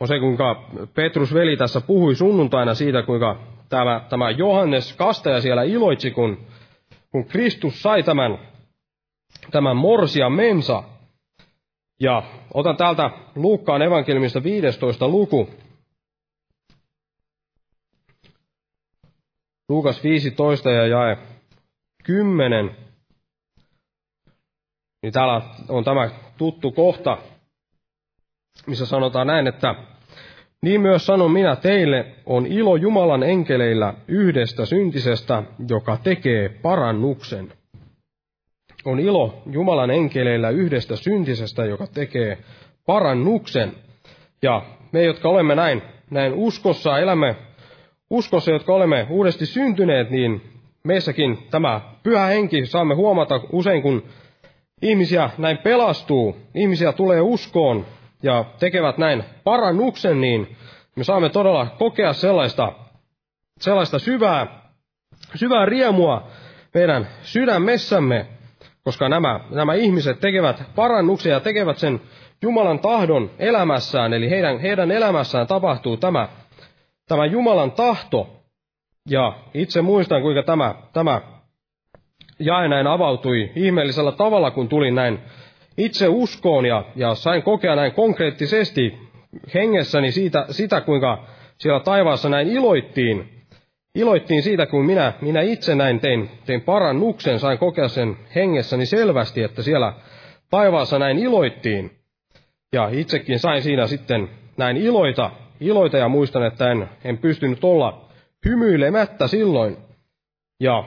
on se, kuinka Petrus veli tässä puhui sunnuntaina siitä, kuinka tämä, tämä Johannes kastaja siellä iloitsi, kun kun Kristus sai tämän, tämän morsia mensa, ja otan täältä Luukkaan evankeliumista 15 luku. Luukas 15 ja jae 10. Niin täällä on tämä tuttu kohta, missä sanotaan näin, että niin myös sanon minä teille, on ilo Jumalan enkeleillä yhdestä syntisestä, joka tekee parannuksen. On ilo Jumalan enkeleillä yhdestä syntisestä, joka tekee parannuksen. Ja me, jotka olemme näin, näin uskossa, elämme uskossa, jotka olemme uudesti syntyneet, niin meissäkin tämä pyhä henki saamme huomata usein, kun ihmisiä näin pelastuu, ihmisiä tulee uskoon, ja tekevät näin parannuksen, niin me saamme todella kokea sellaista, sellaista syvää, syvää riemua meidän sydämessämme, koska nämä, nämä ihmiset tekevät parannuksia ja tekevät sen Jumalan tahdon elämässään, eli heidän, heidän elämässään tapahtuu tämä, tämä Jumalan tahto. Ja itse muistan, kuinka tämä, tämä jae näin avautui ihmeellisellä tavalla, kun tulin näin itse uskoon ja, ja sain kokea näin konkreettisesti hengessäni siitä, sitä, kuinka siellä taivaassa näin iloittiin. Iloittiin siitä, kun minä, minä itse näin tein, tein parannuksen, sain kokea sen hengessäni selvästi, että siellä taivaassa näin iloittiin. Ja itsekin sain siinä sitten näin iloita, iloita ja muistan, että en, en pystynyt olla hymyilemättä silloin. Ja,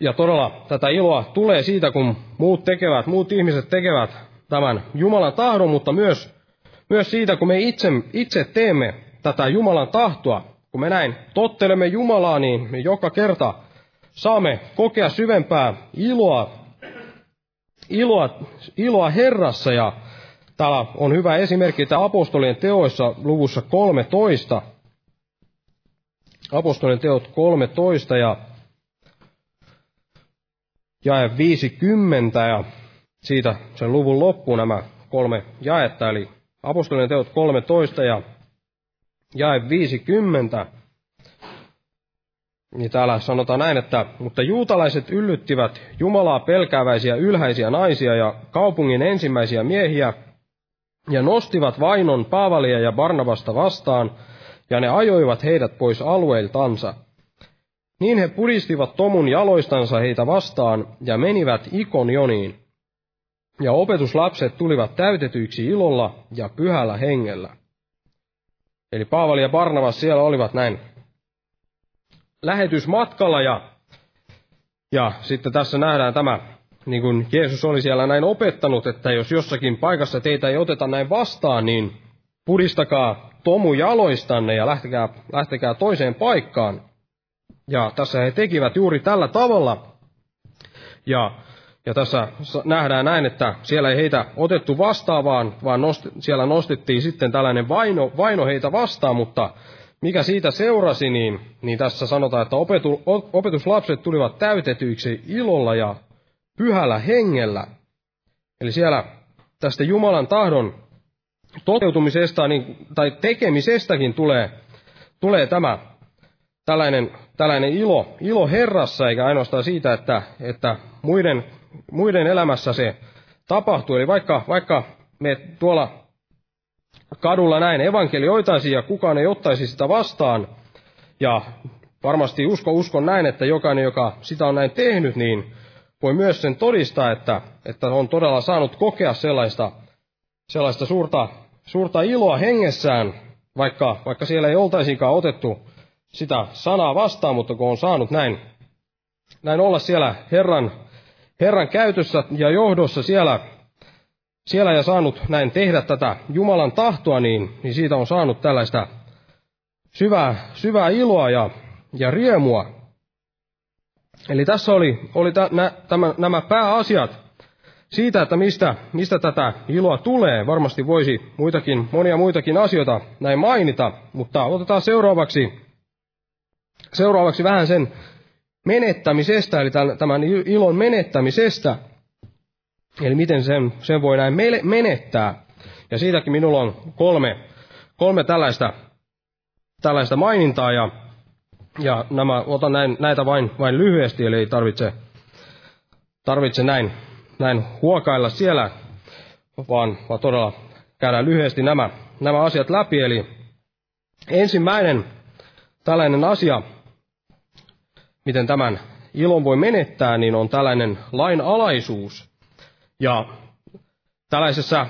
ja todella tätä iloa tulee siitä, kun muut tekevät, muut ihmiset tekevät tämän Jumalan tahdon, mutta myös, myös siitä, kun me itse, itse teemme tätä Jumalan tahtoa. Kun me näin tottelemme Jumalaa, niin me joka kerta saamme kokea syvempää iloa, iloa, iloa Herrassa ja Täällä on hyvä esimerkki, että apostolien teoissa luvussa 13, apostolien teot 13 ja jae 50 ja siitä sen luvun loppuun nämä kolme jaetta, eli apostolien teot 13 ja jae 50, niin täällä sanotaan näin, että mutta juutalaiset yllyttivät Jumalaa pelkääväisiä ylhäisiä naisia ja kaupungin ensimmäisiä miehiä ja nostivat vainon Paavalia ja Barnabasta vastaan, ja ne ajoivat heidät pois alueiltansa. Niin he puristivat Tomun jaloistansa heitä vastaan ja menivät Ikonioniin. Ja opetuslapset tulivat täytetyiksi ilolla ja pyhällä hengellä. Eli Paavali ja Barnabas siellä olivat näin lähetysmatkalla ja, ja sitten tässä nähdään tämä niin kuin Jeesus oli siellä näin opettanut, että jos jossakin paikassa teitä ei oteta näin vastaan, niin pudistakaa tomu jaloistanne ja lähtekää, lähtekää toiseen paikkaan. Ja tässä he tekivät juuri tällä tavalla. Ja, ja tässä nähdään näin, että siellä ei heitä otettu vastaan, vaan, vaan nost, siellä nostettiin sitten tällainen vaino, vaino heitä vastaan, mutta mikä siitä seurasi, niin, niin tässä sanotaan, että opetu, opetuslapset tulivat täytetyiksi ilolla ja pyhällä hengellä. Eli siellä tästä Jumalan tahdon toteutumisesta niin, tai tekemisestäkin tulee, tulee tämä tällainen, tällainen ilo, ilo Herrassa, eikä ainoastaan siitä, että, että muiden, muiden elämässä se tapahtuu. Eli vaikka, vaikka me tuolla kadulla näin evankelioitaisiin ja kukaan ei ottaisi sitä vastaan, ja varmasti usko, uskon näin, että jokainen, joka sitä on näin tehnyt, niin voi myös sen todistaa, että, että on todella saanut kokea sellaista, sellaista suurta, suurta iloa hengessään, vaikka, vaikka siellä ei oltaisikaan otettu sitä sanaa vastaan, mutta kun on saanut näin, näin olla siellä Herran, Herran käytössä ja johdossa siellä, siellä ja saanut näin tehdä tätä Jumalan tahtoa, niin, niin siitä on saanut tällaista syvää, syvää iloa ja, ja riemua. Eli tässä oli, oli tä, tämä, nämä pääasiat siitä, että mistä, mistä tätä iloa tulee. Varmasti voisi muitakin, monia muitakin asioita näin mainita, mutta otetaan seuraavaksi, seuraavaksi vähän sen menettämisestä, eli tämän ilon menettämisestä. Eli miten sen, sen voi näin menettää. Ja siitäkin minulla on kolme, kolme tällaista, tällaista mainintaa, ja ja nämä, otan näin, näitä vain, vain lyhyesti, eli ei tarvitse, tarvitse näin, näin huokailla siellä, vaan, vaan todella käydään lyhyesti nämä, nämä asiat läpi. Eli ensimmäinen tällainen asia, miten tämän ilon voi menettää, niin on tällainen lainalaisuus. Ja tällaisessa,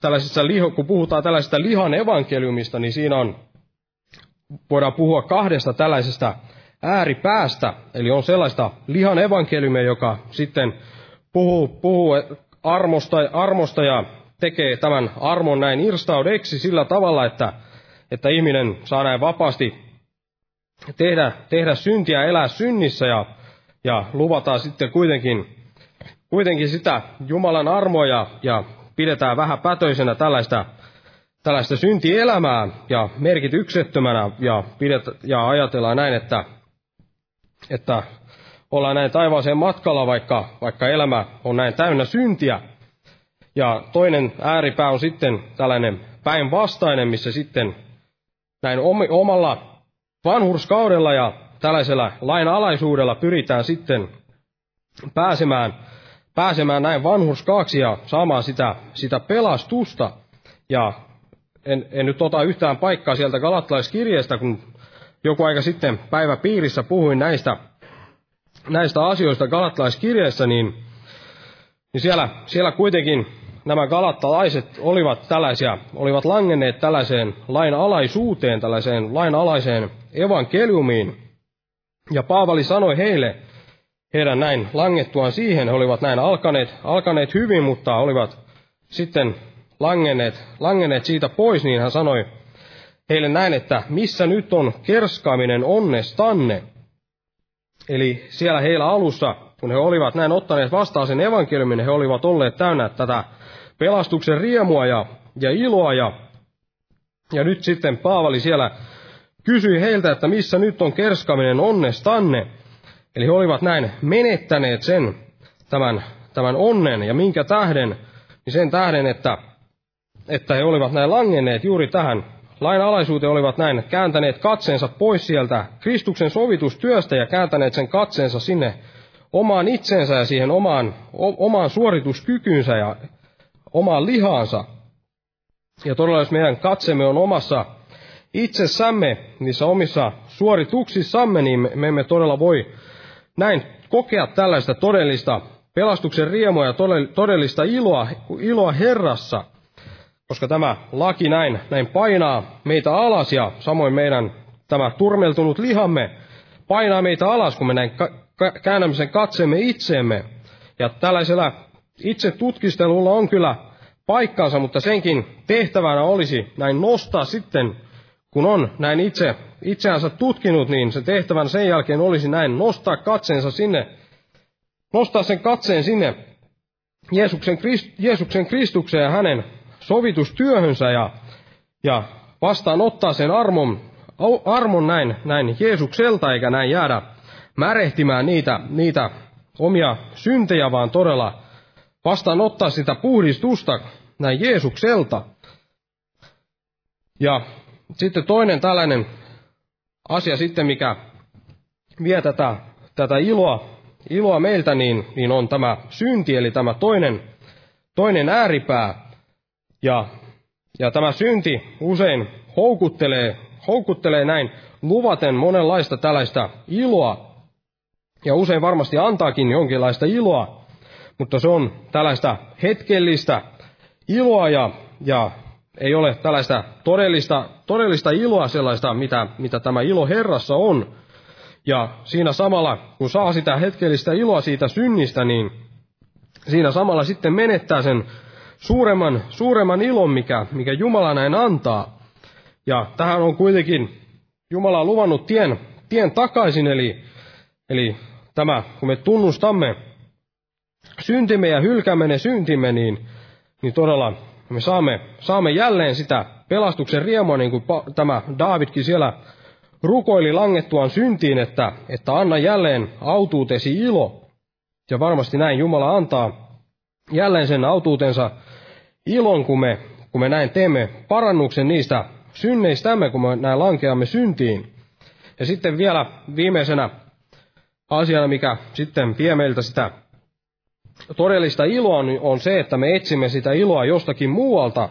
tällaisessa liho, kun puhutaan tällaisesta lihan evankeliumista, niin siinä on voidaan puhua kahdesta tällaisesta ääripäästä, eli on sellaista lihan evankeliumia, joka sitten puhuu, puhuu armosta, armosta ja tekee tämän armon näin irstaudeksi sillä tavalla, että, että ihminen saa näin vapaasti tehdä, tehdä syntiä, elää synnissä ja, ja luvataan sitten kuitenkin, kuitenkin sitä Jumalan armoa ja, ja pidetään vähän pätöisenä tällaista tällaista syntielämää ja merkityksettömänä ja, pidet, ja ajatellaan näin, että, että ollaan näin taivaaseen matkalla, vaikka, vaikka elämä on näin täynnä syntiä. Ja toinen ääripää on sitten tällainen päinvastainen, missä sitten näin omalla vanhurskaudella ja tällaisella lain alaisuudella pyritään sitten pääsemään, pääsemään näin vanhurskaaksi ja saamaan sitä, sitä pelastusta. Ja en, en nyt ota yhtään paikkaa sieltä galattalaiskirjeestä, kun joku aika sitten päivä piirissä puhuin näistä, näistä asioista galattalaiskirjeessä, niin, niin siellä, siellä kuitenkin nämä galattalaiset olivat tällaisia, olivat langenneet tällaiseen lain alaisuuteen, tällaiseen lain alaiseen evankeliumiin. Ja Paavali sanoi heille, heidän näin langettuaan siihen, he olivat näin alkaneet, alkaneet hyvin, mutta olivat sitten langenneet, langenneet siitä pois, niin hän sanoi heille näin, että missä nyt on kerskaaminen onnestanne. Eli siellä heillä alussa, kun he olivat näin ottaneet vastaan sen evankeliumin, he olivat olleet täynnä tätä pelastuksen riemua ja, ja iloa. Ja, ja nyt sitten Paavali siellä kysyi heiltä, että missä nyt on kerskaminen onnestanne. Eli he olivat näin menettäneet sen, tämän, tämän onnen ja minkä tähden, niin sen tähden, että, että he olivat näin langenneet juuri tähän lain alaisuuteen, olivat näin kääntäneet katseensa pois sieltä Kristuksen sovitustyöstä ja kääntäneet sen katseensa sinne omaan itsensä ja siihen omaan, o, omaan suorituskykynsä ja omaan lihaansa. Ja todella jos meidän katsemme on omassa itsessämme, niissä omissa suorituksissamme, niin me emme todella voi näin kokea tällaista todellista pelastuksen riemua ja todellista iloa, iloa Herrassa, koska tämä laki näin, näin painaa meitä alas ja samoin meidän tämä turmeltunut lihamme painaa meitä alas, kun me näin käännämme sen katseemme itseemme. Ja tällaisella itse tutkistelulla on kyllä paikkansa, mutta senkin tehtävänä olisi näin nostaa sitten, kun on näin itse itseänsä tutkinut, niin se tehtävän sen jälkeen olisi näin nostaa katseensa sinne, nostaa sen katseen sinne Jeesuksen, Jeesuksen Kristukseen ja hänen sovitustyöhönsä ja, ja vastaanottaa sen armon, armon näin, näin Jeesukselta, eikä näin jäädä märehtimään niitä, niitä omia syntejä, vaan todella vastaanottaa sitä puhdistusta näin Jeesukselta. Ja sitten toinen tällainen asia sitten, mikä vie tätä, tätä iloa, iloa meiltä, niin, niin on tämä synti, eli tämä toinen, toinen ääripää. Ja, ja tämä synti usein houkuttelee, houkuttelee näin luvaten monenlaista tällaista iloa, ja usein varmasti antaakin jonkinlaista iloa, mutta se on tällaista hetkellistä iloa ja, ja ei ole tällaista todellista, todellista iloa sellaista, mitä, mitä tämä ilo Herrassa on. Ja siinä samalla, kun saa sitä hetkellistä iloa siitä synnistä, niin siinä samalla sitten menettää sen suuremman, suuremman ilon, mikä, mikä Jumala näin antaa. Ja tähän on kuitenkin Jumala luvannut tien, tien takaisin, eli, eli tämä, kun me tunnustamme syntimme ja hylkäämme ne syntimme, niin, niin todella me saamme, saamme jälleen sitä pelastuksen riemua, niin kuin tämä Davidkin siellä rukoili langettuaan syntiin, että, että anna jälleen autuutesi ilo. Ja varmasti näin Jumala antaa jälleen sen autuutensa ilon, kun me, kun me näin teemme parannuksen niistä synneistämme, kun me näin lankeamme syntiin. Ja sitten vielä viimeisenä asiana, mikä sitten vie meiltä sitä todellista iloa, on se, että me etsimme sitä iloa jostakin muualta,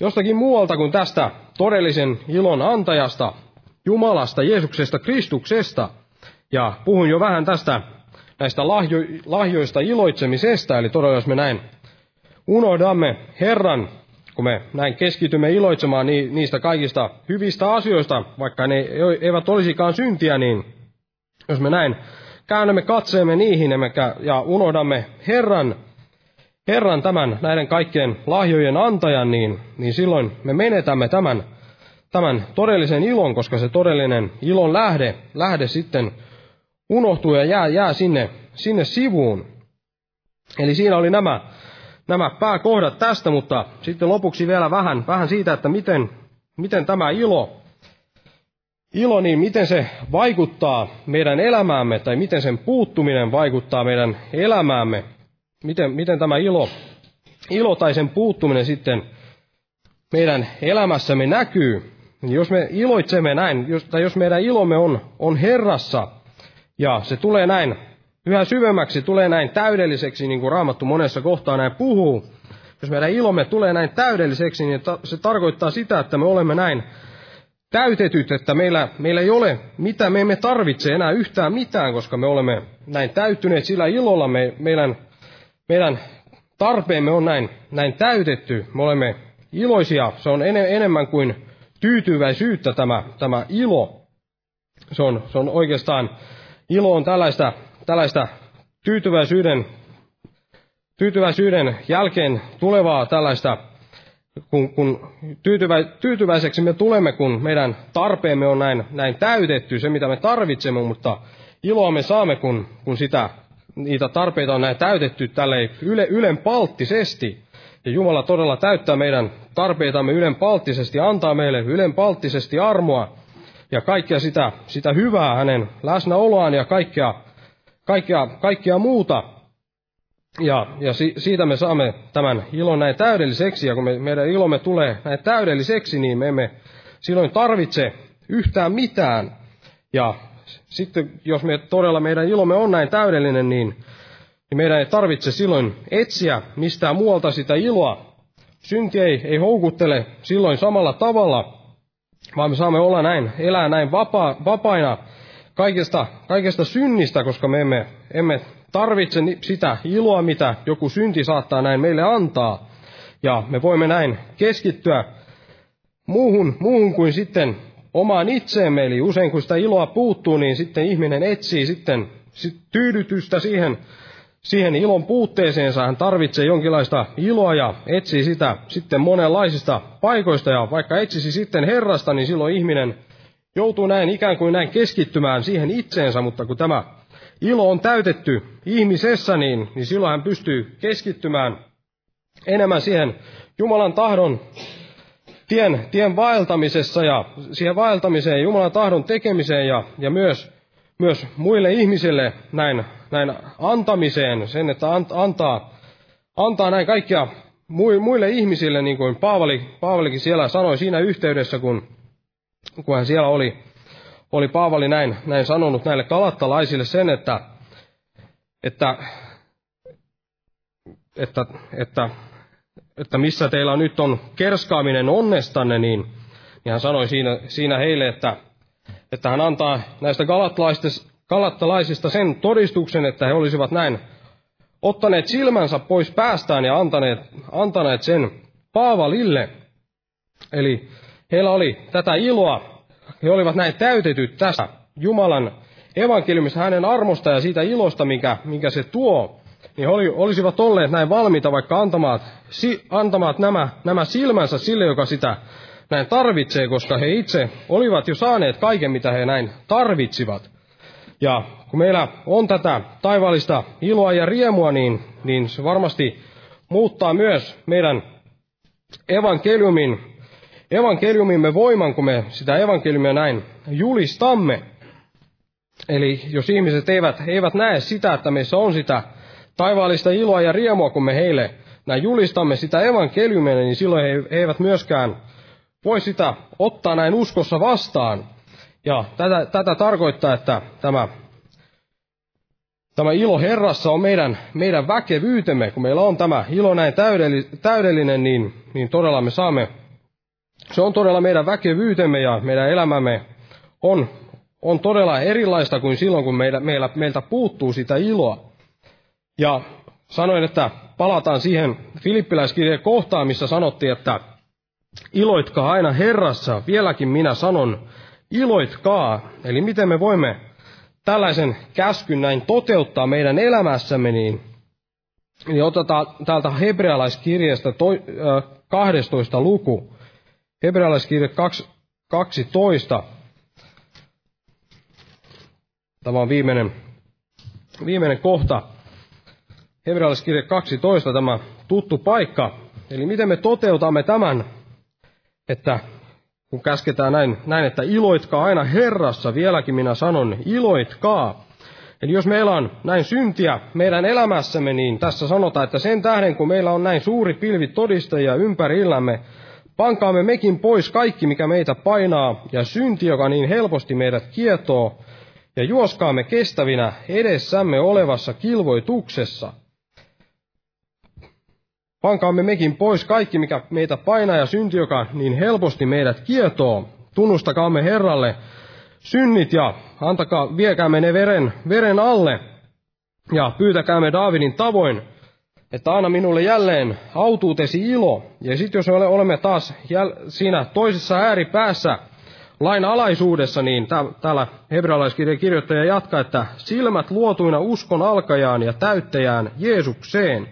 jostakin muualta kuin tästä todellisen ilon antajasta, Jumalasta, Jeesuksesta, Kristuksesta. Ja puhun jo vähän tästä näistä lahjo, lahjoista iloitsemisesta, eli todella jos me näin unohdamme Herran, kun me näin keskitymme iloitsemaan niistä kaikista hyvistä asioista, vaikka ne eivät olisikaan syntiä, niin jos me näin käännämme katseemme niihin emmekä, ja unohdamme Herran, Herran tämän näiden kaikkien lahjojen antajan, niin, niin silloin me menetämme tämän, tämän todellisen ilon, koska se todellinen ilon lähde, lähde sitten unohtuu ja jää, jää sinne, sinne sivuun. Eli siinä oli nämä, nämä pääkohdat tästä, mutta sitten lopuksi vielä vähän, vähän siitä, että miten, miten tämä ilo ilo, niin miten se vaikuttaa meidän elämäämme, tai miten sen puuttuminen vaikuttaa meidän elämäämme, miten, miten tämä ilo, ilo tai sen puuttuminen sitten meidän elämässämme näkyy, niin jos me iloitsemme näin, jos, tai jos meidän ilomme on, on Herrassa, ja se tulee näin yhä syvemmäksi, tulee näin täydelliseksi, niin kuin Raamattu monessa kohtaa näin puhuu, jos meidän ilomme tulee näin täydelliseksi, niin se tarkoittaa sitä, että me olemme näin täytetyt, että meillä, meillä ei ole mitä, me emme tarvitse enää yhtään mitään, koska me olemme näin täyttyneet sillä ilolla, me, meidän, meidän tarpeemme on näin, näin täytetty, me olemme iloisia, se on en, enemmän kuin tyytyväisyyttä tämä, tämä ilo. Se on, se on oikeastaan, ilo on tällaista, tällaista tyytyväisyyden, tyytyväisyyden jälkeen tulevaa tällaista kun, kun tyytyvä, tyytyväiseksi me tulemme, kun meidän tarpeemme on näin, näin täytetty, se mitä me tarvitsemme, mutta iloa me saamme, kun, kun sitä, niitä tarpeita on näin täytetty tälle yle, ylenpalttisesti. Ja Jumala todella täyttää meidän tarpeitamme ylenpalttisesti, antaa meille ylenpalttisesti armoa ja kaikkea sitä, sitä hyvää hänen läsnäoloaan ja kaikkea, kaikkea, kaikkea muuta. Ja, ja si, siitä me saamme tämän ilon näin täydelliseksi, ja kun me, meidän ilomme tulee näin täydelliseksi, niin me emme silloin tarvitse yhtään mitään. Ja sitten jos me todella meidän ilomme on näin täydellinen, niin, niin meidän ei tarvitse silloin etsiä mistään muualta sitä iloa. Synti ei, ei houkuttele silloin samalla tavalla, vaan me saamme olla näin, elää näin vapa, vapaina kaikesta, kaikesta synnistä, koska me emme, emme tarvitse sitä iloa, mitä joku synti saattaa näin meille antaa. Ja me voimme näin keskittyä muuhun, muuhun kuin sitten omaan itseemme. Eli usein kun sitä iloa puuttuu, niin sitten ihminen etsii sitten tyydytystä siihen, siihen ilon puutteeseensa. Hän tarvitsee jonkinlaista iloa ja etsii sitä sitten monenlaisista paikoista. Ja vaikka etsisi sitten Herrasta, niin silloin ihminen joutuu näin ikään kuin näin keskittymään siihen itseensä, mutta kun tämä ilo on täytetty ihmisessä, niin, niin silloin hän pystyy keskittymään enemmän siihen Jumalan tahdon tien, tien vaeltamisessa ja siihen vaeltamiseen, Jumalan tahdon tekemiseen ja, ja myös, myös muille ihmisille näin, näin antamiseen, sen, että antaa, antaa näin kaikkia muille ihmisille, niin kuin Paavali, Paavalikin siellä sanoi siinä yhteydessä, kun, kun hän siellä oli oli Paavali näin, näin sanonut näille kalattalaisille sen, että, että, että, että, että missä teillä nyt on kerskaaminen onnestanne, niin, niin hän sanoi siinä, siinä heille, että, että hän antaa näistä galattalaisista sen todistuksen, että he olisivat näin ottaneet silmänsä pois päästään ja antaneet, antaneet sen Paavalille. Eli heillä oli tätä iloa he olivat näin täytetyt tästä Jumalan evankeliumista, hänen armosta ja siitä ilosta, mikä, mikä se tuo, niin oli, olisivat olleet näin valmiita vaikka antamaan, si, antamaan nämä, nämä silmänsä sille, joka sitä näin tarvitsee, koska he itse olivat jo saaneet kaiken, mitä he näin tarvitsivat. Ja kun meillä on tätä taivaallista iloa ja riemua, niin, niin se varmasti muuttaa myös meidän evankeliumin evankeliumimme voiman, kun me sitä evankeliumia näin julistamme. Eli jos ihmiset eivät, eivät näe sitä, että meissä on sitä taivaallista iloa ja riemua, kun me heille näin julistamme sitä evankeliumia, niin silloin he, eivät myöskään voi sitä ottaa näin uskossa vastaan. Ja tätä, tätä tarkoittaa, että tämä, tämä ilo Herrassa on meidän, meidän väkevyytemme. Kun meillä on tämä ilo näin täydellinen, niin, niin todella me saamme se on todella meidän väkevyytemme ja meidän elämämme on, on todella erilaista kuin silloin, kun meillä, meillä, meiltä puuttuu sitä iloa. Ja sanoin, että palataan siihen Filippiläiskirjeen kohtaan, missä sanottiin, että iloitkaa aina Herrassa, vieläkin minä sanon, iloitkaa. Eli miten me voimme tällaisen käskyn näin toteuttaa meidän elämässämme, niin, niin otetaan täältä hebrealaiskirjasta toi, äh, 12 luku. Hebrealaiskirje 12. Tämä on viimeinen, viimeinen kohta. Hebrealaiskirje 12, tämä tuttu paikka. Eli miten me toteutamme tämän, että kun käsketään näin, näin, että iloitkaa aina Herrassa, vieläkin minä sanon, iloitkaa. Eli jos meillä on näin syntiä meidän elämässämme, niin tässä sanotaan, että sen tähden kun meillä on näin suuri pilvi todistajia ympärillämme, Pankaamme mekin pois kaikki, mikä meitä painaa, ja synti, joka niin helposti meidät kietoo, ja juoskaamme kestävinä edessämme olevassa kilvoituksessa. Pankaamme mekin pois kaikki, mikä meitä painaa, ja synti, joka niin helposti meidät kietoo. Tunnustakaamme Herralle synnit ja antakaa, viekäämme ne veren, veren alle, ja pyytäkäämme Daavidin tavoin, että anna minulle jälleen autuutesi ilo. Ja sitten jos me olemme taas jäl- siinä toisessa ääripäässä lain alaisuudessa, niin täällä hebrealaiskirjan kirjoittaja jatkaa, että silmät luotuina uskon alkajaan ja täyttäjään Jeesukseen.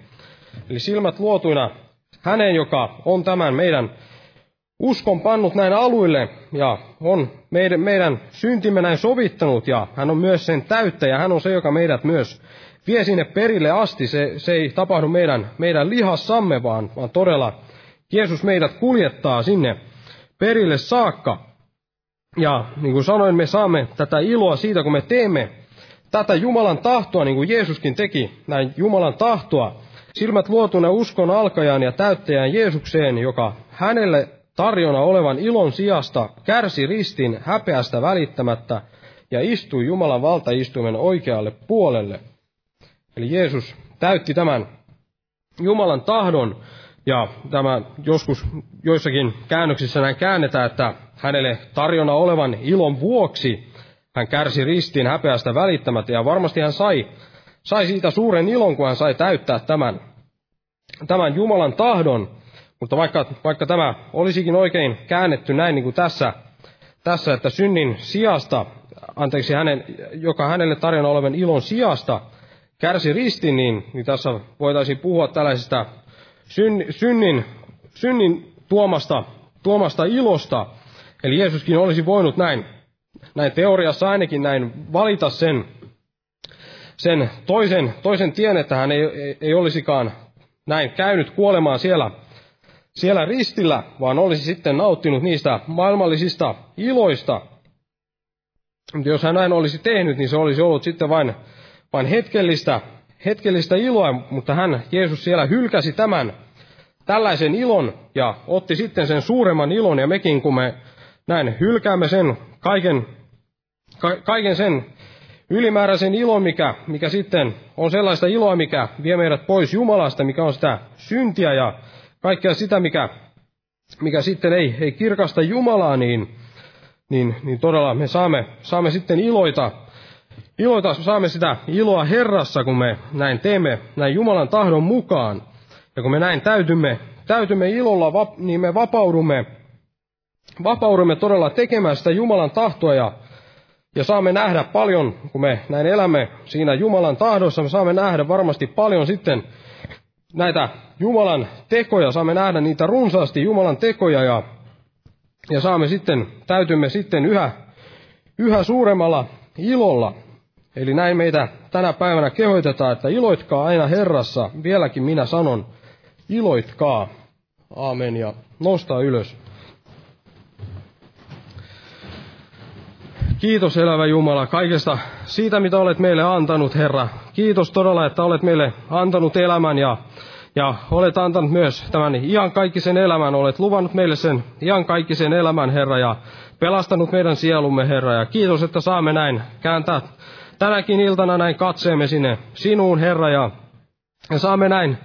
Eli silmät luotuina häneen, joka on tämän meidän uskon pannut näin aluille ja on meidän, meidän syntimme näin sovittanut ja hän on myös sen täyttäjä. Hän on se, joka meidät myös vie sinne perille asti. Se, se ei tapahdu meidän, meidän lihassamme, vaan, vaan todella Jeesus meidät kuljettaa sinne perille saakka. Ja niin kuin sanoin, me saamme tätä iloa siitä, kun me teemme tätä Jumalan tahtoa, niin kuin Jeesuskin teki, näin Jumalan tahtoa. Silmät luotuna uskon alkajaan ja täyttäjään Jeesukseen, joka hänelle tarjona olevan ilon sijasta kärsi ristin häpeästä välittämättä ja istui Jumalan valtaistuimen oikealle puolelle. Eli Jeesus täytti tämän Jumalan tahdon, ja tämä joskus joissakin käännöksissä näin käännetään, että hänelle tarjona olevan ilon vuoksi hän kärsi ristiin häpeästä välittämättä, ja varmasti hän sai, sai siitä suuren ilon, kun hän sai täyttää tämän, tämän Jumalan tahdon, mutta vaikka, vaikka tämä olisikin oikein käännetty näin niin kuin tässä, tässä, että synnin sijasta, anteeksi, hänen, joka hänelle tarjona olevan ilon sijasta kärsi ristin, niin, niin tässä voitaisiin puhua tällaisesta syn, synnin, synnin tuomasta, tuomasta ilosta. Eli Jeesuskin olisi voinut näin, näin teoriassa ainakin näin valita sen, sen toisen, toisen tien, että hän ei, ei, ei olisikaan näin käynyt kuolemaan siellä, siellä ristillä, vaan olisi sitten nauttinut niistä maailmallisista iloista. Mutta jos hän näin olisi tehnyt, niin se olisi ollut sitten vain vain hetkellistä, hetkellistä iloa, mutta hän, Jeesus siellä hylkäsi tämän tällaisen ilon ja otti sitten sen suuremman ilon ja mekin kun me näin hylkäämme sen kaiken, ka, kaiken sen ylimääräisen ilon, mikä, mikä sitten on sellaista iloa, mikä vie meidät pois Jumalasta, mikä on sitä syntiä ja kaikkea sitä, mikä, mikä sitten ei, ei kirkasta Jumalaa, niin, niin, niin todella me saamme, saamme sitten iloita Iloita saamme sitä iloa Herrassa, kun me näin teemme näin Jumalan tahdon mukaan. Ja kun me näin täytymme, täytymme ilolla, niin me vapaudumme, vapaudumme todella tekemään sitä Jumalan tahtoa ja, ja saamme nähdä paljon, kun me näin elämme siinä Jumalan tahdossa, me saamme nähdä varmasti paljon sitten näitä Jumalan tekoja, saamme nähdä niitä runsaasti Jumalan tekoja ja, ja saamme sitten, täytymme sitten yhä, yhä suuremmalla ilolla Eli näin meitä tänä päivänä kehoitetaan, että iloitkaa aina Herrassa. Vieläkin minä sanon, iloitkaa. Aamen ja nostaa ylös. Kiitos elävä Jumala kaikesta siitä, mitä olet meille antanut, Herra. Kiitos todella, että olet meille antanut elämän ja, ja olet antanut myös tämän iankaikkisen elämän. Olet luvannut meille sen iankaikkisen elämän, Herra, ja pelastanut meidän sielumme, Herra. Ja kiitos, että saamme näin kääntää tänäkin iltana näin katseemme sinne sinuun, Herra, ja, ja saamme näin,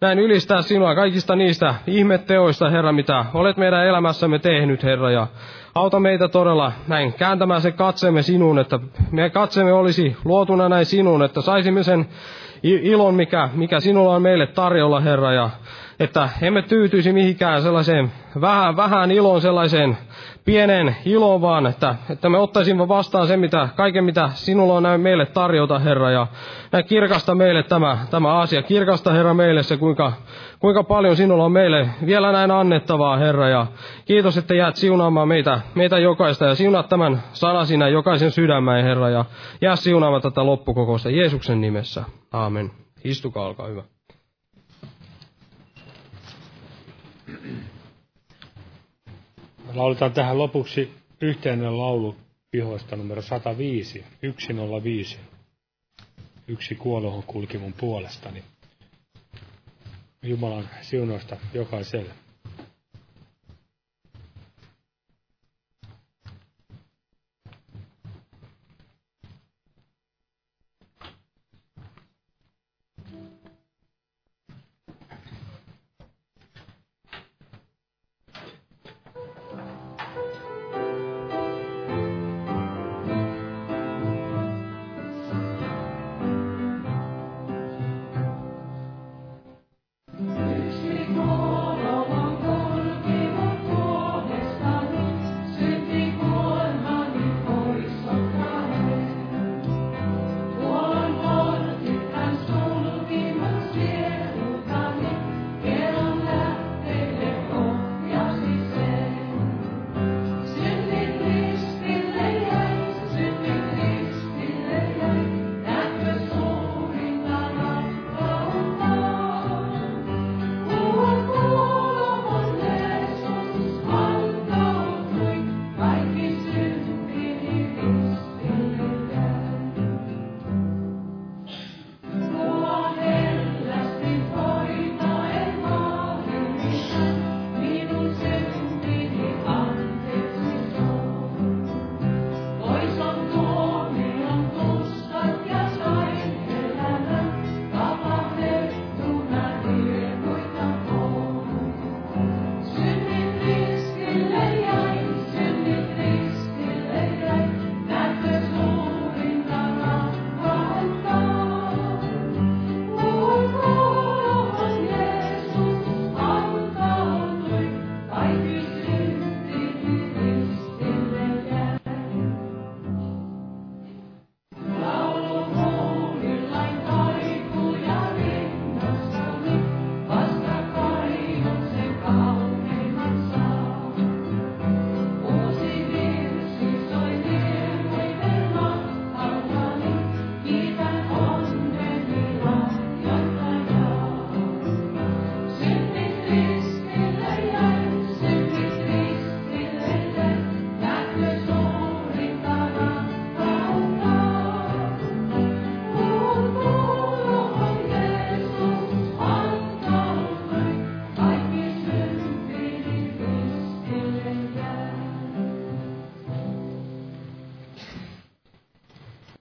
näin ylistää sinua kaikista niistä ihmetteoista, Herra, mitä olet meidän elämässämme tehnyt, Herra, ja auta meitä todella näin kääntämään se katseemme sinuun, että me katseemme olisi luotuna näin sinuun, että saisimme sen ilon, mikä, mikä sinulla on meille tarjolla, Herra, ja että emme tyytyisi mihinkään sellaiseen vähän, vähän iloon sellaiseen pienen ilon vaan, että, että me ottaisimme vastaan sen, mitä, kaiken mitä sinulla on meille tarjota, Herra, ja näin kirkasta meille tämä, tämä asia. Kirkasta, Herra, meille se, kuinka, kuinka paljon sinulla on meille vielä näin annettavaa, Herra, ja kiitos, että jäät siunaamaan meitä, meitä jokaista, ja siunaa tämän sanasinä jokaisen sydämään, Herra, ja jää siunaamaan tätä loppukokousta Jeesuksen nimessä. Aamen. Istukaa, olkaa hyvä. Lauletaan tähän lopuksi yhteinen laulu pihoista numero 105, 105. Yksi kuolohon kulki mun puolestani. Jumalan siunoista jokaiselle. Christ before.